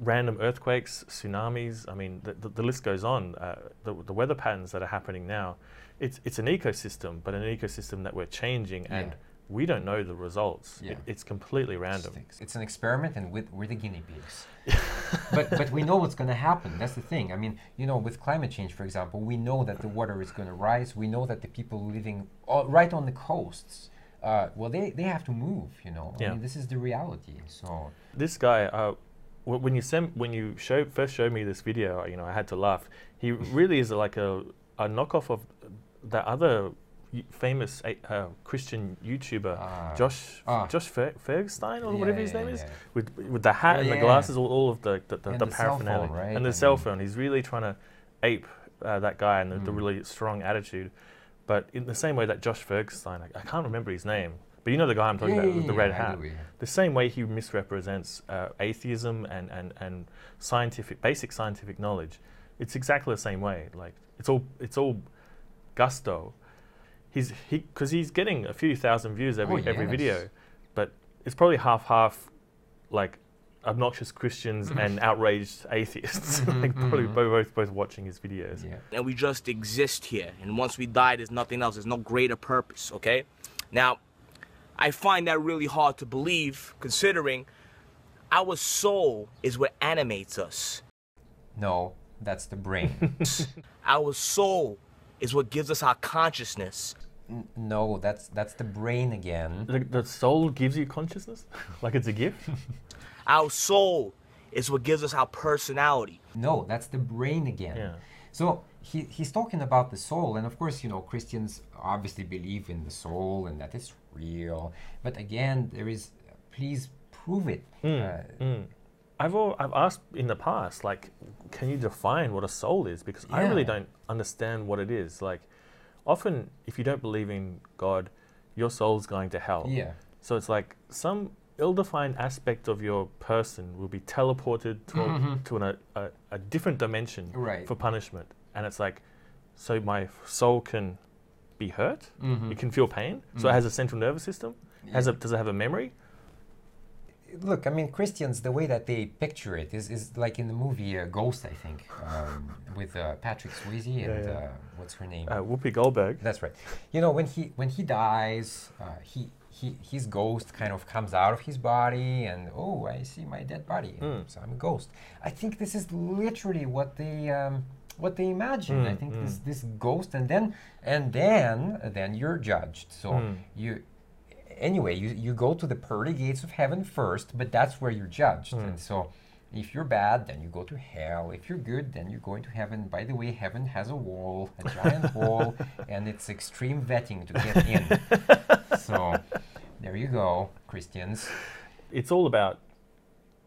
random earthquakes, tsunamis. I mean, the, the, the list goes on. Uh, the, the weather patterns that are happening now, it's it's an ecosystem, but an ecosystem that we're changing, and Yeah. we don't know the results. Yeah. It, it's completely random. It's an experiment, and with, we're the guinea pigs. but but we know what's going to happen. That's the thing. I mean, you know, with climate change, for example, we know that the water is going to rise. We know that the people living all, right on the coasts, uh, well, they, they have to move. You know, I mean, this is the reality. So This guy, uh, when you sent, when you show, first showed me this video, you know, I had to laugh. He really is like a, a knockoff of that other famous uh, uh, Christian YouTuber, Ah. Josh Ah. Josh Fer- Fergstein or Yeah, whatever his yeah, name is, yeah. with with the hat and the glasses, all, all of the the, the, And the the cell phone, paraphernalia, right? and the I cell mean- phone. He's really trying to ape uh, that guy and the, the Mm. really strong attitude. But in the same way that Josh Fergstein, I, I can't remember his name, but you know the guy I'm talking about with the red hat the same way he misrepresents uh, atheism and, and, and scientific basic scientific knowledge it's exactly the same way like it's all it's all gusto he's he because he's getting a few thousand views every Oh, every yes. video but it's probably half half like obnoxious christians and outraged atheists like probably mhm. both both watching his videos Yeah. and we just exist here. And once we die, there's nothing else. There's no greater purpose, okay? Now, I find that really hard to believe considering our soul is what animates us. No, that's the brain. Our soul is what gives us our consciousness. No, that's that's the brain again. the, the soul gives you consciousness like it's a gift Our soul is what gives us our personality. No, that's the brain again. Yeah. So he, he's talking about the soul, and of course, you know, Christians obviously believe in the soul and that it's real. But again, there is, please prove it. Uh, I've al- I've asked in the past, like, can you define what a soul is? Because I really don't understand what it is. Like, often if you don't believe in God, your soul's going to hell. Yeah. So it's like some ill-defined aspect of your person will be teleported to a, to an, a, a, a different dimension Mm-hmm. Right. for punishment, and it's like, so my soul can be hurt. Mm-hmm. It can feel pain. So it has a central nervous system. Has a, does it have a memory? Look, I mean, Christians, the way that they picture it is, is like in the movie uh, Ghost, I think, um, with uh, Patrick Swayze and yeah. Uh, what's her name? Uh, Whoopi Goldberg. That's right. You know, when he when he dies, uh, he he his ghost kind of comes out of his body, and oh, I see my dead body, Mm. so I'm a ghost. I think this is literally what they um, what they imagine. I Mm, think mm. this this ghost, and then and then then you're judged. So Mm. you. Anyway, you, you go to the pearly gates of heaven first, but that's where you're judged. Mm. And so, if you're bad, then you go to hell. If you're good, then you're going to heaven. By the way, heaven has a wall, a giant wall, and it's extreme vetting to get in. so, there you go, Christians. it's all about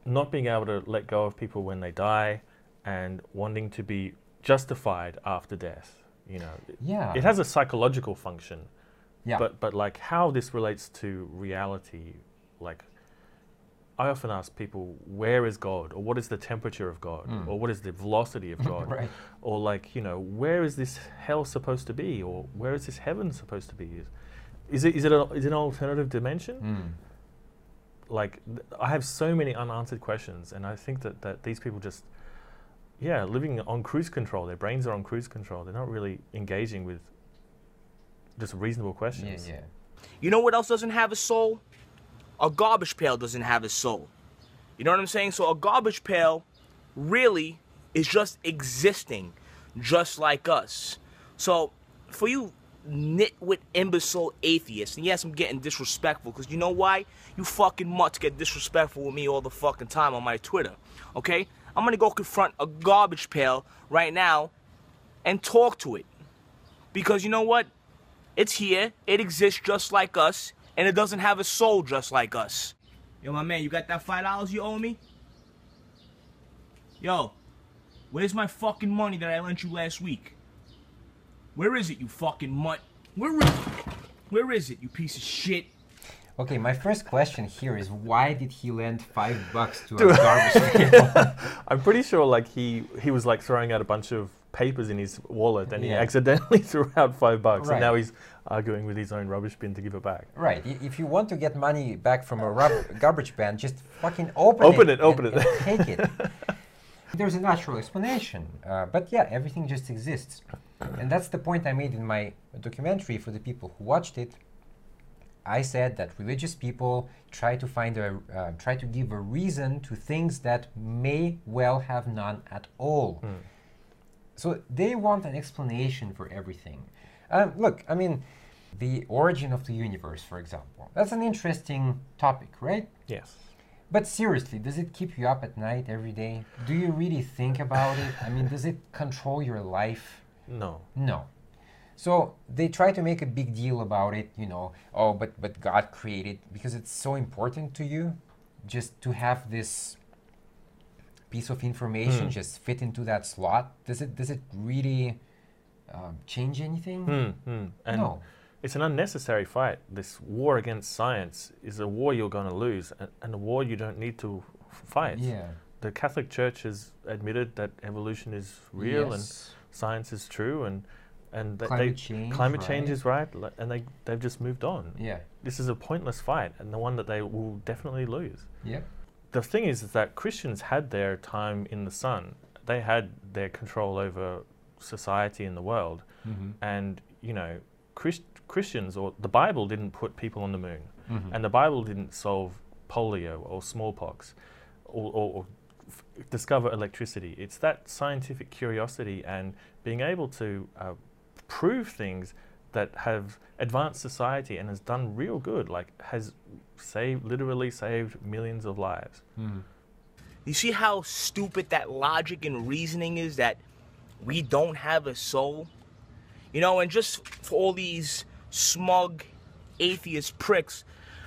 not being able to let go of people when they die and wanting to be justified after death you know Yeah. it has a psychological function Yeah. but but like how this relates to reality like i often ask people where is god or what is the temperature of god Mm. or what is the velocity of god Right. or like you know where is this hell supposed to be or where is this heaven supposed to be is it is it, a, is it an alternative dimension Mm. like th- I have so many unanswered questions, and I think that, that these people just, yeah, living on cruise control. Their brains are on cruise control. They're not really engaging with just reasonable Yeah, questions. yeah. You know what else doesn't have a soul? A garbage pail doesn't have a soul. You know what I'm saying? So a garbage pail really is just existing, just like us. So for you nitwit imbecile atheists, and yes, I'm getting disrespectful because you know why? You fucking mutts get disrespectful with me all the fucking time on my Twitter. Okay? I'm gonna go confront a garbage pail right now and talk to it. Because you know what? It's here, it exists just like us, and it doesn't have a soul just like us. Yo, my man, you got that five dollars you owe me? Yo, where's my fucking money that I lent you last week? Where is it, you fucking mutt? Where is it? Where is it, you piece of shit? Okay, my first question here is why did he lend five bucks to a garbage pail? I'm pretty sure like he he was like throwing out a bunch of papers in his wallet and he accidentally threw out five bucks, Right. and now he's arguing with his own rubbish bin to give it back. Right. If you want to get money back from a rub- garbage bin, just fucking open, it. Open it. it, open and- it. and take it. There's a natural explanation, uh, but yeah, everything just exists, and that's the point I made in my documentary for the people who watched it. I said that religious people try to find a uh, try to give a reason to things that may well have none at all. So they want an explanation for everything. Um, look, I mean, the origin of the universe, for example. That's an interesting topic, right? Yes. But seriously, does it keep you up at night every day? Do you really think about it? I mean, does it control your life? No. No. So they try to make a big deal about it, you know, oh, but, but God created, because it's so important to you just to have this piece of information Hmm. just fit into that slot. Does it, does it really um, change anything? Hmm. And No. it's an unnecessary fight. This war against science is a war you're going to lose, and, and a war you don't need to fight. Yeah. The Catholic Church has admitted that evolution is real and science is true, and and that Climate they, change, climate change is right, li- and they they've just moved on. Yeah. This is a pointless fight, and the one that they will definitely lose. Yep. The thing is, is that Christians had their time in the sun. They had their control over society and the world, Mm-hmm. and you know, Christ- Christians or the Bible didn't put people on the moon, Mhm. and the Bible didn't solve polio or smallpox, or, or, or f- discover electricity. It's that scientific curiosity and being able to uh, prove things that have advanced society and has done real good, like has saved, literally saved millions of lives. Mhm. You see how stupid that logic and reasoning is that we don't have a soul? You know, and just for all these smug atheist pricks,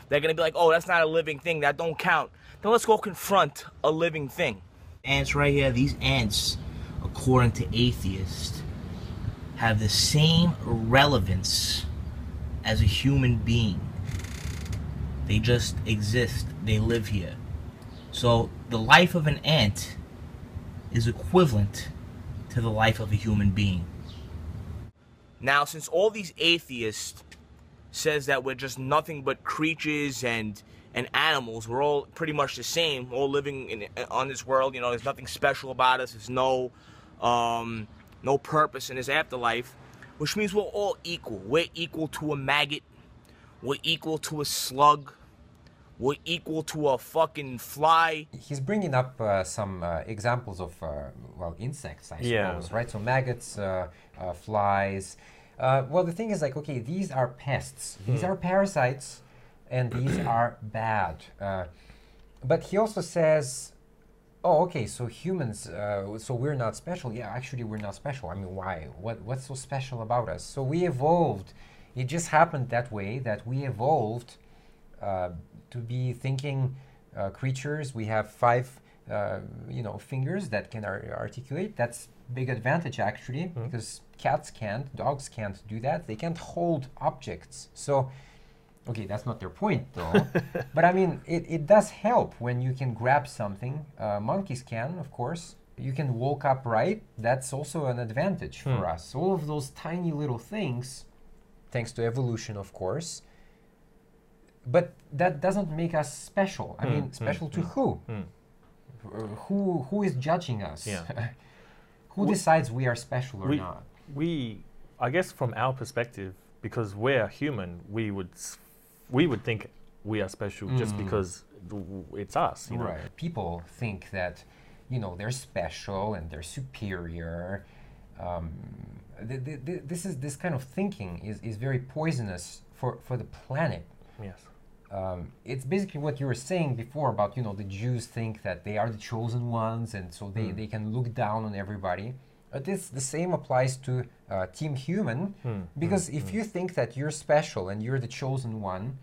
they're gonna be like, oh, that's not a living thing, that don't count. Then let's go confront a living thing. Ants right here, these ants, according to atheists, have the same relevance as a human being. They just exist, they live here. So the life of an ant is equivalent to the life of a human being. Now, since all these atheists says that we're just nothing but creatures and and animals, we're all pretty much the same, all living in on this world. You know, there's nothing special about us. There's no um, no purpose in this afterlife, which means we're all equal. We're equal to a maggot. We're equal to a slug. We're equal to a fucking fly. He's bringing up uh, some uh, examples of, uh, well, insects, I suppose, right? So maggots, uh, uh, flies. Uh, well, the thing is, like, okay, these are pests. These are parasites, and these are bad. Uh, but he also says, oh, okay, so humans, uh, so we're not special. Yeah, actually, we're not special. I mean, why? What, what's so special about us? So we evolved. It just happened that way that we evolved uh, to be thinking uh, creatures. We have five, uh, you know, fingers that can ar- articulate. That's big advantage actually, because cats can't, dogs can't do that. They can't hold objects. So, okay, that's not their point though. but I mean, it, it does help when you can grab something. Uh, monkeys can, of course. You can walk upright. That's also an advantage for us. All of those tiny little things, thanks to evolution, of course, but that doesn't make us special. I Hmm, mean, hmm, special to hmm, who? hmm. Uh, Who who is judging us? Yeah. who We- decides we are special or we, not? we, I guess, from our perspective, because we're human, we would we would think we are special just Mm. because it's us. You know? Right. People think that, you know, they're special and they're superior. Um, th- th- th- this is this kind of thinking is, is very poisonous for, for the planet. Yes. Um, it's basically what you were saying before about you know the Jews think that they are the chosen ones and so they, Hmm. they can look down on everybody. But this the same applies to uh, Team Human Hmm, because if you think that you're special and you're the chosen one,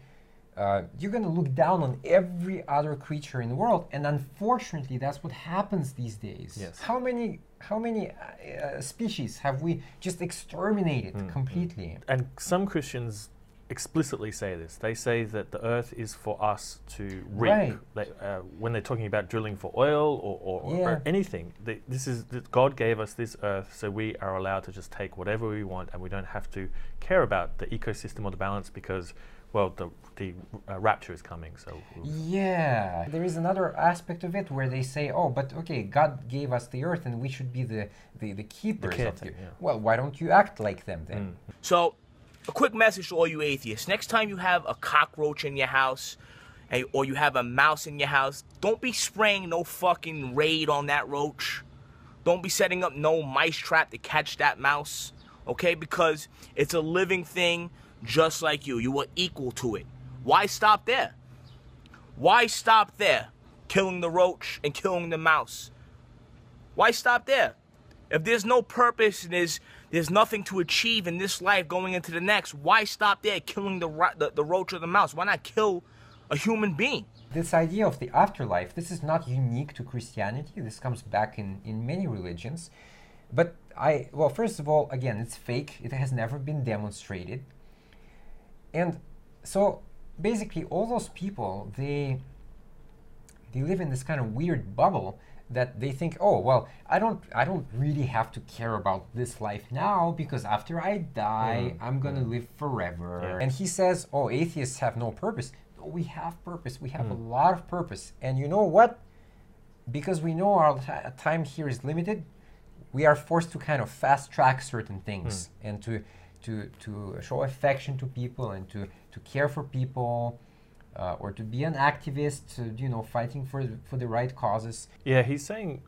uh, you're going to look down on every other creature in the world, and unfortunately, that's what happens these days. Yes. How many how many uh, uh, species have we just exterminated Hmm, completely? And some Christians explicitly say this. They say that the earth is for us to reap. Right. They, uh, when they're talking about drilling for oil or, or, or- Yeah. or anything, they, this is that God gave us this earth, so we are allowed to just take whatever we want, and we don't have to care about the ecosystem or the balance because, well, the the uh, rapture is coming. So Yeah, there is another aspect of it where they say, "Oh, but okay, God gave us the earth, and we should be the the, the keepers of caretaker, it." yeah. Well, why don't you act like them then? Mm. So, a quick message to all you atheists. Next time you have a cockroach in your house, or you have a mouse in your house, don't be spraying no fucking raid on that roach. Don't be setting up no mice trap to catch that mouse, okay? Because it's a living thing just like you. You are equal to it. Why stop there? Why stop there? Killing the roach and killing the mouse. Why stop there? If there's no purpose and there's there's nothing to achieve in this life going into the next, why stop there killing the the, the roach or the mouse? Why not kill a human being? This idea of the afterlife, this is not unique to Christianity. This comes back in, in many religions. But I, well, first of all, again, it's fake. It has never been demonstrated. And so basically, all those people, they, they live in this kind of weird bubble that they think, oh, well, I don't, I don't really have to care about this life now because after I die, mm-hmm. I'm gonna mm-hmm. live forever. Yeah. And he says, oh, atheists have no purpose. No, we have purpose. We have a mm. lot of purpose. And you know what? Because we know our ti- time here is limited, we are forced to kind of fast track certain things mm. and to to to show affection to people and to to care for people uh, or to be an activist, uh, you know, fighting for the- for the right causes. Yeah, he's saying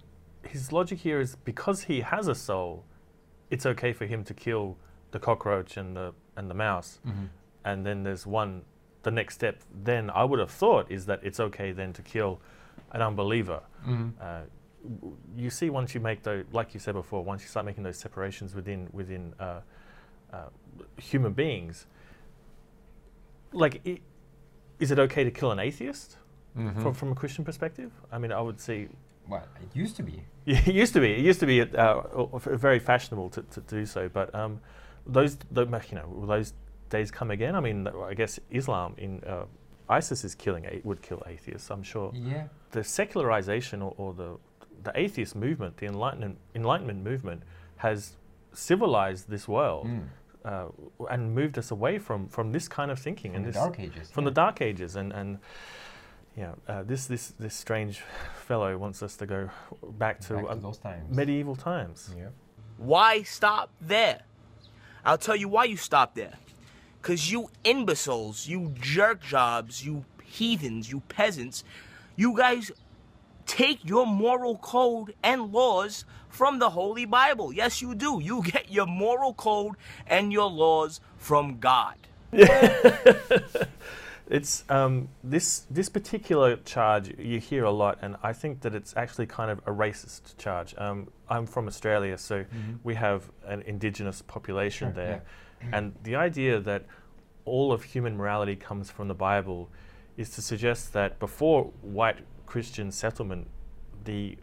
his logic here is because he has a soul, it's okay for him to kill the cockroach and the and the mouse. And then there's one the next step then I would have thought is that it's okay then to kill an unbeliever. Uh, you see once you make those like you said before, once you start making those separations within within uh, uh, human beings, like is it okay to kill an atheist from, from a Christian perspective? I mean, I would see Well, it used to be. it used to be. It used to be uh, o- very fashionable to, to do so. But um, those, tho- you know, will those days come again? I mean, I guess Islam in uh, ISIS is killing would kill atheists. I'm sure. Yeah. The secularization or, or the the atheist movement, the enlightenment enlightenment movement, has civilized this world Mm. Uh, and moved us away from from this kind of thinking From and the this Dark Ages. from yeah. the dark ages and and yeah uh, this this this strange fellow wants us to go back to, Back to um, those times. medieval times Yeah. Why stop there? I'll tell you why you stop there. Cause you imbeciles, you jerk jobs, you heathens, you peasants, you guys take your moral code and laws from the Holy Bible. Yes, you do. You get your moral code and your laws from God. it's um, this this particular charge you hear a lot and i think that it's actually kind of a racist charge um, i'm from australia so we have an indigenous population Sure, there and the idea that all of human morality comes from the bible is to suggest that before white christian settlement the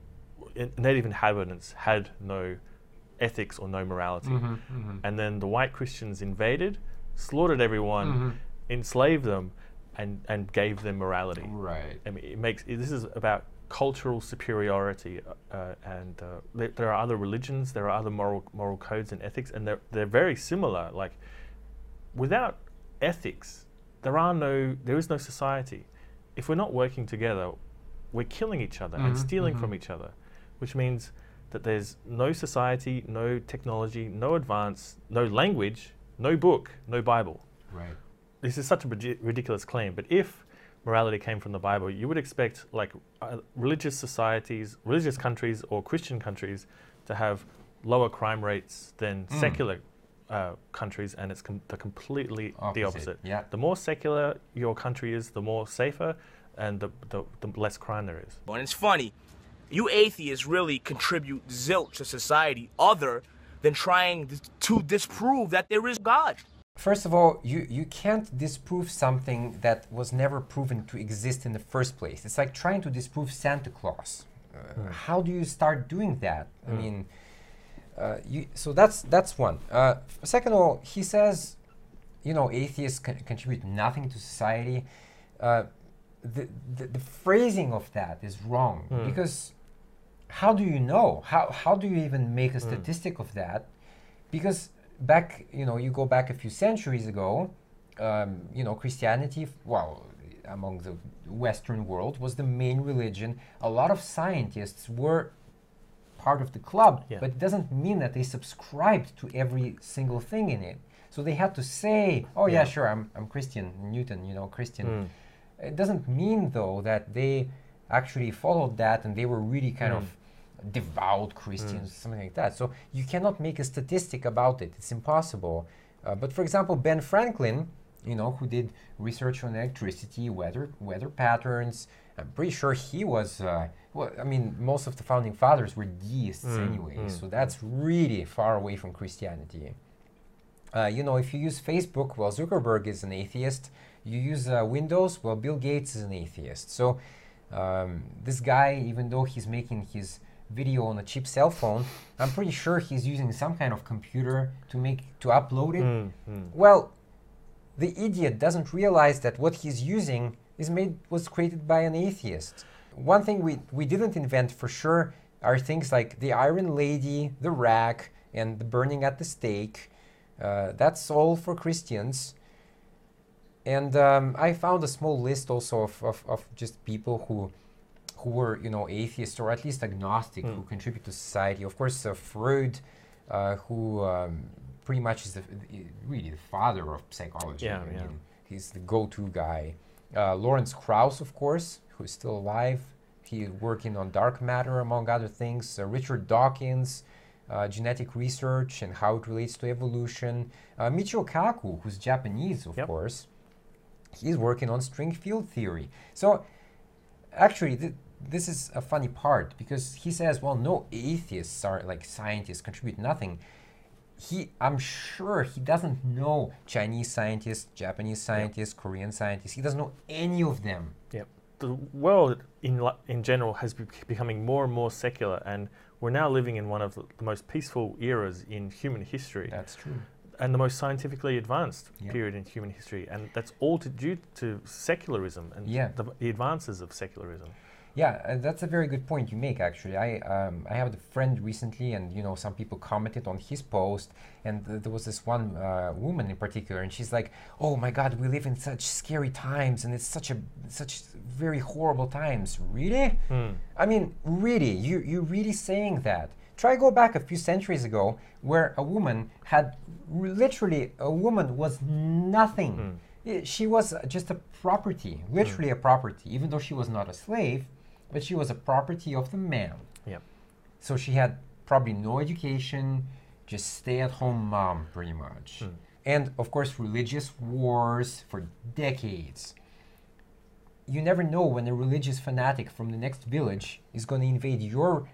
native inhabitants had no ethics or no morality Mm-hmm, and then the white Christians invaded, slaughtered everyone, Mm-hmm. enslaved them, and, and gave them morality. Right. I mean, it makes this is about cultural superiority, uh, uh, and uh, there, there are other religions, there are other moral moral codes and ethics, and they're they're very similar. Like, without ethics, there are no there is no society. If we're not working together, we're killing each other and Mhm, stealing mhm. from each other, which means that there's no society, no technology, no advance, no language, no book, no Bible. Right. This is such a ridic- ridiculous claim, but if morality came from the Bible, you would expect like uh, religious societies, religious countries, or Christian countries to have lower crime rates than Mm. secular uh, countries, and it's com- the completely the Opposite, opposite. yeah. The more secular your country is, the more safer, and the, the, the less crime there is. And it's funny, you atheists really contribute zilch to society other than trying to disprove that there is God. First of all, you, you can't disprove something that was never proven to exist in the first place. It's like trying to disprove Santa Claus. Uh, How do you start doing that? I mean, uh, you, so that's that's one. Uh, second of all, he says, you know, atheists con- contribute nothing to society. The, the, the phrasing of that is wrong Mm. because how do you know? How, how do you even make Hmm. a statistic of that? Because back, you know, you go back a few centuries ago, um, you know, Christianity, well, among the Western world, was the main religion. A lot of scientists were part of the club, Yeah. but it doesn't mean that they subscribed to every single thing in it. So they had to say, "Oh yeah, Yeah. sure, I'm, I'm Christian, Newton, you know, Christian." Mm. It doesn't mean though that they actually followed that and they were really kind Mm. of devout Christians, something like that. So you cannot make a statistic about it. It's impossible. Uh, but for example, Ben Franklin, you know, who did research on electricity, weather, weather patterns. I'm pretty sure he was. Uh, well, I mean, most of the founding fathers were deists Mm, anyway, mm, so that's really far away from Christianity. Uh, you know, if you use Facebook, well, Zuckerberg is an atheist. You use uh, Windows, well, Bill Gates is an atheist. So um, this guy, even though he's making his video on a cheap cell phone, I'm pretty sure he's using some kind of computer to make to upload it. Mm, mm. Well, the idiot doesn't realize that what he's using is made was created by an atheist. One thing we, we didn't invent for sure are things like the Iron Lady, the rack, and the burning at the stake. Uh, that's all for Christians. And um, I found a small list also of, of, of just people who who were you know atheists or at least agnostic who Mm. contribute to society. Of course, uh, Freud, uh, who um, pretty much is the, really the father of psychology. Yeah, I yeah. he's the go-to guy. Uh, Lawrence Krauss, of course, who is still alive. He is working on dark matter, among other things. Uh, Richard Dawkins, uh, genetic research and how it relates to evolution. Uh, Michio Kaku, who's Japanese, of Yep. course. He's working on string field theory. So, actually, th- this is a funny part because he says, well, no atheists are like scientists contribute nothing. He, I'm sure he doesn't know Chinese scientists, Japanese scientists, Korean scientists. He doesn't know any of them. Yep. The world in in general has be- becoming more and more secular, and we're now living in one of the, most peaceful eras in human history, That's true. and the most scientifically advanced Yeah. period in human history, and that's all to, due to secularism and Yeah. the, the advances of secularism. Yeah, uh, that's a very good point you make. Actually, I um, I have a friend recently, and you know, some people commented on his post, and th- there was this one uh, woman in particular, and she's like, "Oh my God, we live in such scary times, and it's such a such very horrible times." Really? Mm. I mean, really? You you really saying that? Try go back a few centuries ago, where a woman had r- literally a woman was nothing. I- She was just a property, literally a property, even though she was not a slave, but she was a property of the man. Yep. So she had probably no education, just stay at home mom, pretty much. And of course, religious wars for decades. You never know when a religious fanatic from the next village is going to invade your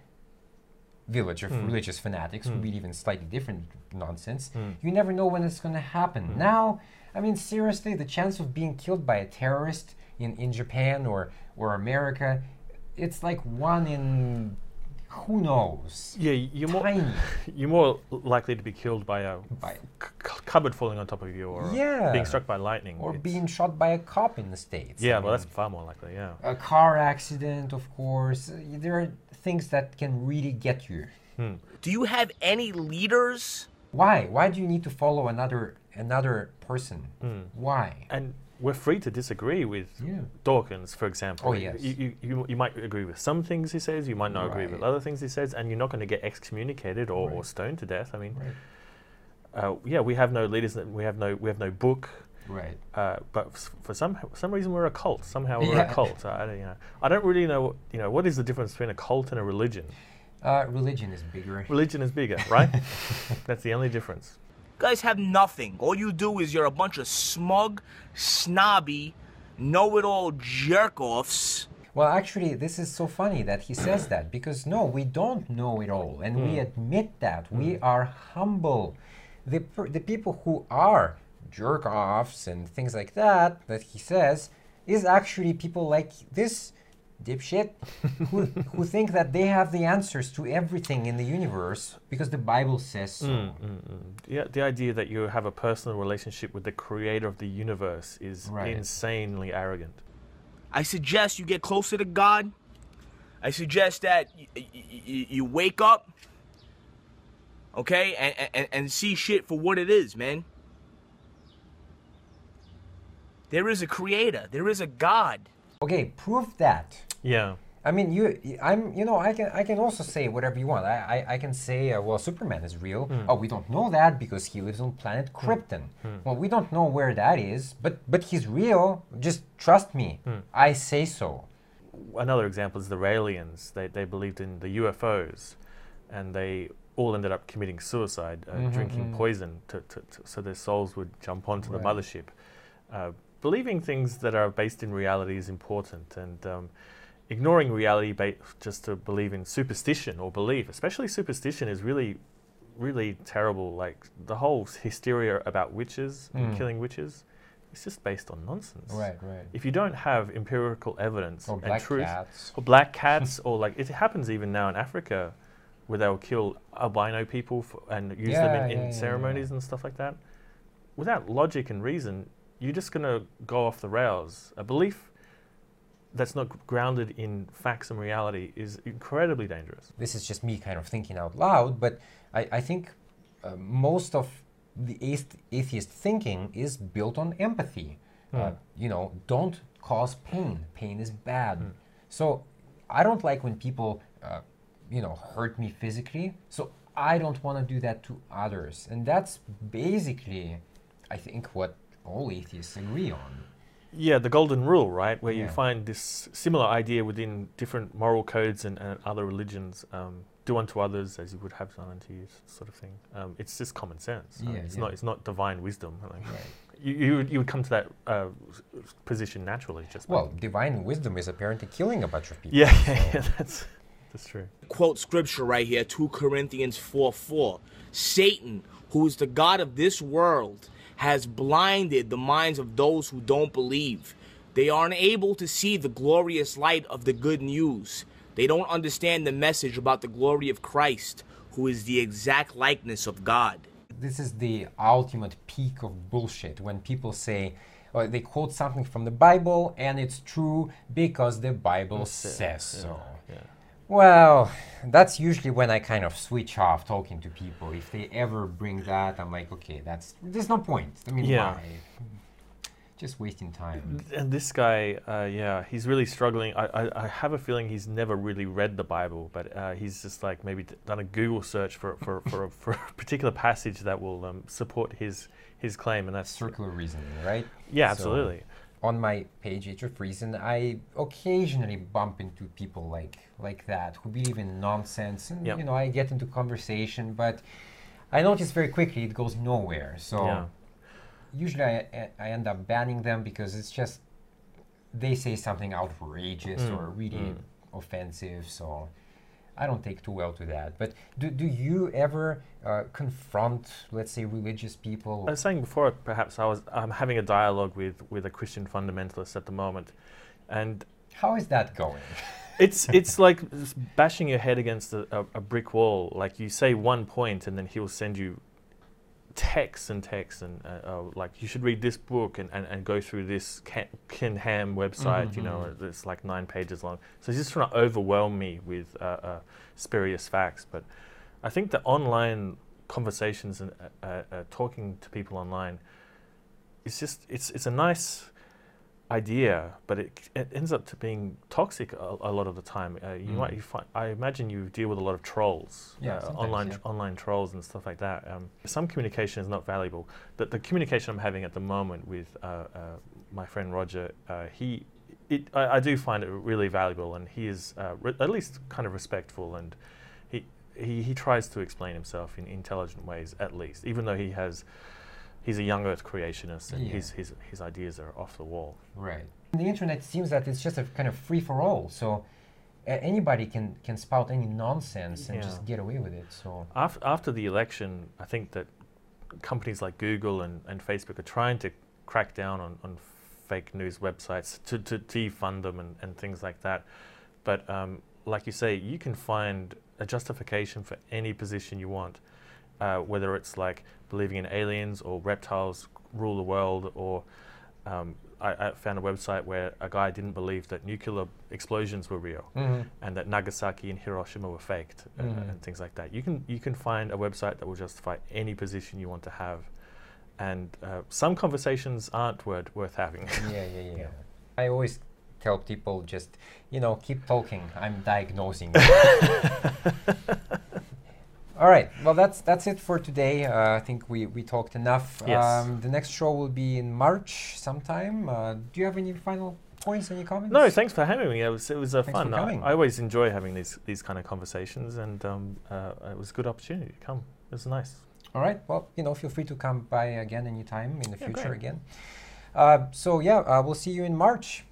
village of Hmm. religious fanatics who Hmm. believe in slightly different nonsense. Hmm. You never know when it's going to happen. Now, I mean, seriously, the chance of being killed by a terrorist in, in Japan or, or America, it's like one in who knows? Yeah, you're more you're more likely to be killed by a By, c- c- cupboard falling on top of you, or Yeah. being struck by lightning, or It's- being shot by a cop in the States. Yeah, I well, that's far more likely. Yeah. a car accident, of course. Uh, There are things that can really get you. Hmm. Do you have any leaders? Why? Why do you need to follow another another person? Hmm. Why? And we're free to disagree with Yeah. Dawkins, for example. Oh, You- yes. You, you, you, you might agree with some things he says, you might not agree with other things he says, and you're not going to get excommunicated or, or stoned to death. I mean, Right. uh, yeah, we have no leaders, we have no, we have no book. Right. Uh, but f- for some some reason we're a cult. Somehow we're Yeah. a cult. I don't, you know, I don't really know. You know, what is the difference between a cult and a religion? Uh, religion is bigger. Religion is bigger, right? That's the only difference. Guys have nothing. All you do is you're a bunch of smug, snobby, know-it-all jerk-offs. Well, actually, this is so funny that he says that because no, we don't know it all, and we hmm. admit that we hmm. are humble. The the people who are jerk offs and things like that that he says is actually people like this dipshit who, who think that they have the answers to everything in the universe because the Bible says so. Mm, mm, mm. Yeah, the idea that you have a personal relationship with the creator of the universe is Right. insanely arrogant. I suggest you get closer to God. I suggest that y- y- y- you wake up, okay, and, and, and see shit for what it is, man. There is a creator. There is a God. Okay, prove that. Yeah. I mean, you, I'm, you know, I can, I can also say whatever you want. I, I, I can say, uh, well, Superman is real. Oh, we don't know that because he lives on planet Krypton. Well, we don't know where that is, but, but he's real. Just trust me. I say so. Another example is the Raelians. They, they believed in the UFOs and they all ended up committing suicide, uh, drinking poison to, to, to, so their souls would jump onto the mothership. Uh, believing things that are based in reality is important and um, ignoring reality ba- just to believe in superstition or belief, especially superstition, is really, really terrible. Like the whole hysteria about witches and Mm. killing witches, it's just based on nonsense. Right, right. If you don't have empirical evidence Or and black truth, cats. or black cats, or like it happens even now in Africa, where they'll kill albino people f and use them Yeah, in, in yeah, yeah, yeah. ceremonies and stuff like that. Without logic and reason, you're just gonna go off the rails. A belief that's not grounded in facts and reality is incredibly dangerous. this is just me kind of thinking out loud, but I, I think uh, most of the ath- atheist thinking is built on empathy. Uh, Hmm. you know, don't cause pain. Pain is bad. Hmm. So I don't like when people, uh, you know, hurt me physically. So I don't want to do that to others. And that's basically, I think, what all atheists agree on. Yeah, the golden rule, right? Where you find this similar idea within different moral codes and, and other religions. Um, do unto others as you would have done unto you, sort of thing. Um, it's just common sense. Yeah, it's yeah. not. It's not divine wisdom. Like, Right. you, you, would, you would come to that uh, s- s- position naturally, just by- Well, divine wisdom is apparently killing a bunch of people. yeah, so- yeah, that's that's true. quote scripture right here 2 Corinthians 4 4. Satan, who is the God of this world, has blinded the minds of those who don't believe. They are unable to see the glorious light of the good news. They don't understand the message about the glory of Christ, who is the exact likeness of God. this is the ultimate peak of bullshit when people say or they quote something from the bible and it's true because the bible says so Yeah. Well that's usually when i kind of switch off talking to people if they ever bring that i'm like okay that's there's no point i mean Yeah. why just wasting time And this guy, uh, yeah, he's really struggling. I, I, I have a feeling he's never really read the Bible, but uh, he's just like maybe done a Google search for for, for, a, for a particular passage that will um, support his his claim, and that's circular reasoning right yeah, So- absolutely. On my page Age of Reason, I occasionally bump into people like like that who believe in nonsense, and Yep. you know I get into conversation, but I notice very quickly it goes nowhere. So Yeah. usually I, I- I end up banning them because it's just they say something outrageous Mm, or really mm. offensive. So I don't take too well to that. But do, do you ever uh, confront, let's say, religious people? I was saying before, perhaps I was I'm having a dialogue with with a Christian fundamentalist at the moment, and How is that going? it's it's like bashing your head against a, a, a brick wall. Like you say one point, and then he'll send you texts and texts, and uh, uh, like you should read this book and, and, and go through this Ken, Ken Ham website. You know, it's like nine pages long. So he's just trying to overwhelm me with uh, uh, spurious facts. But I think the online conversations and uh, uh, talking to people online, it's just it's it's a nice idea, but it, it ends up to being toxic a, a lot of the time. Uh, you Mm. might you find, I imagine you deal with a lot of trolls, Yeah, uh, online yeah. online trolls and stuff like that. Um, some communication is not valuable. but the communication I'm having at the moment with uh, uh, my friend Roger, uh, he. It, I, I do find it really valuable, and he is uh, re- at least kind of respectful, and he, he he tries to explain himself in intelligent ways, at least, even though he has he's a young Earth creationist, and Yeah. his his his ideas are off the wall. Right. The internet seems that it's just a kind of free for all. So a- anybody can can spout any nonsense and just get away with it. So After, after the election, I think that companies like Google and, and Facebook are trying to crack down on, on fake news websites to, to defund them and, and things like that. But um, like you say, you can find a justification for any position you want, uh, whether it's like believing in aliens or reptiles rule the world, or um, I, I, found a website where a guy didn't believe that nuclear explosions were real Mhm. and that Nagasaki and Hiroshima were faked uh, Mhm. and things like that. You can you can find a website that will justify any position you want to have, and uh, some conversations aren't worth worth having. yeah, yeah, yeah, Yeah. I always tell people just, you know, keep talking. I'm diagnosing. All right. Well, that's that's it for today. Uh, I think we, we talked enough. Yes. Um, the next show will be in March sometime. Uh, do you have any final points? Any comments? no, thanks for having me. It was it was uh, fun. I. I always enjoy having these these kind of conversations, and um, uh, it was a good opportunity to come. It was nice. All right. Well, you know, feel free to come by again anytime in the Yeah, future great. again. Uh, so yeah, uh, we'll see you in March.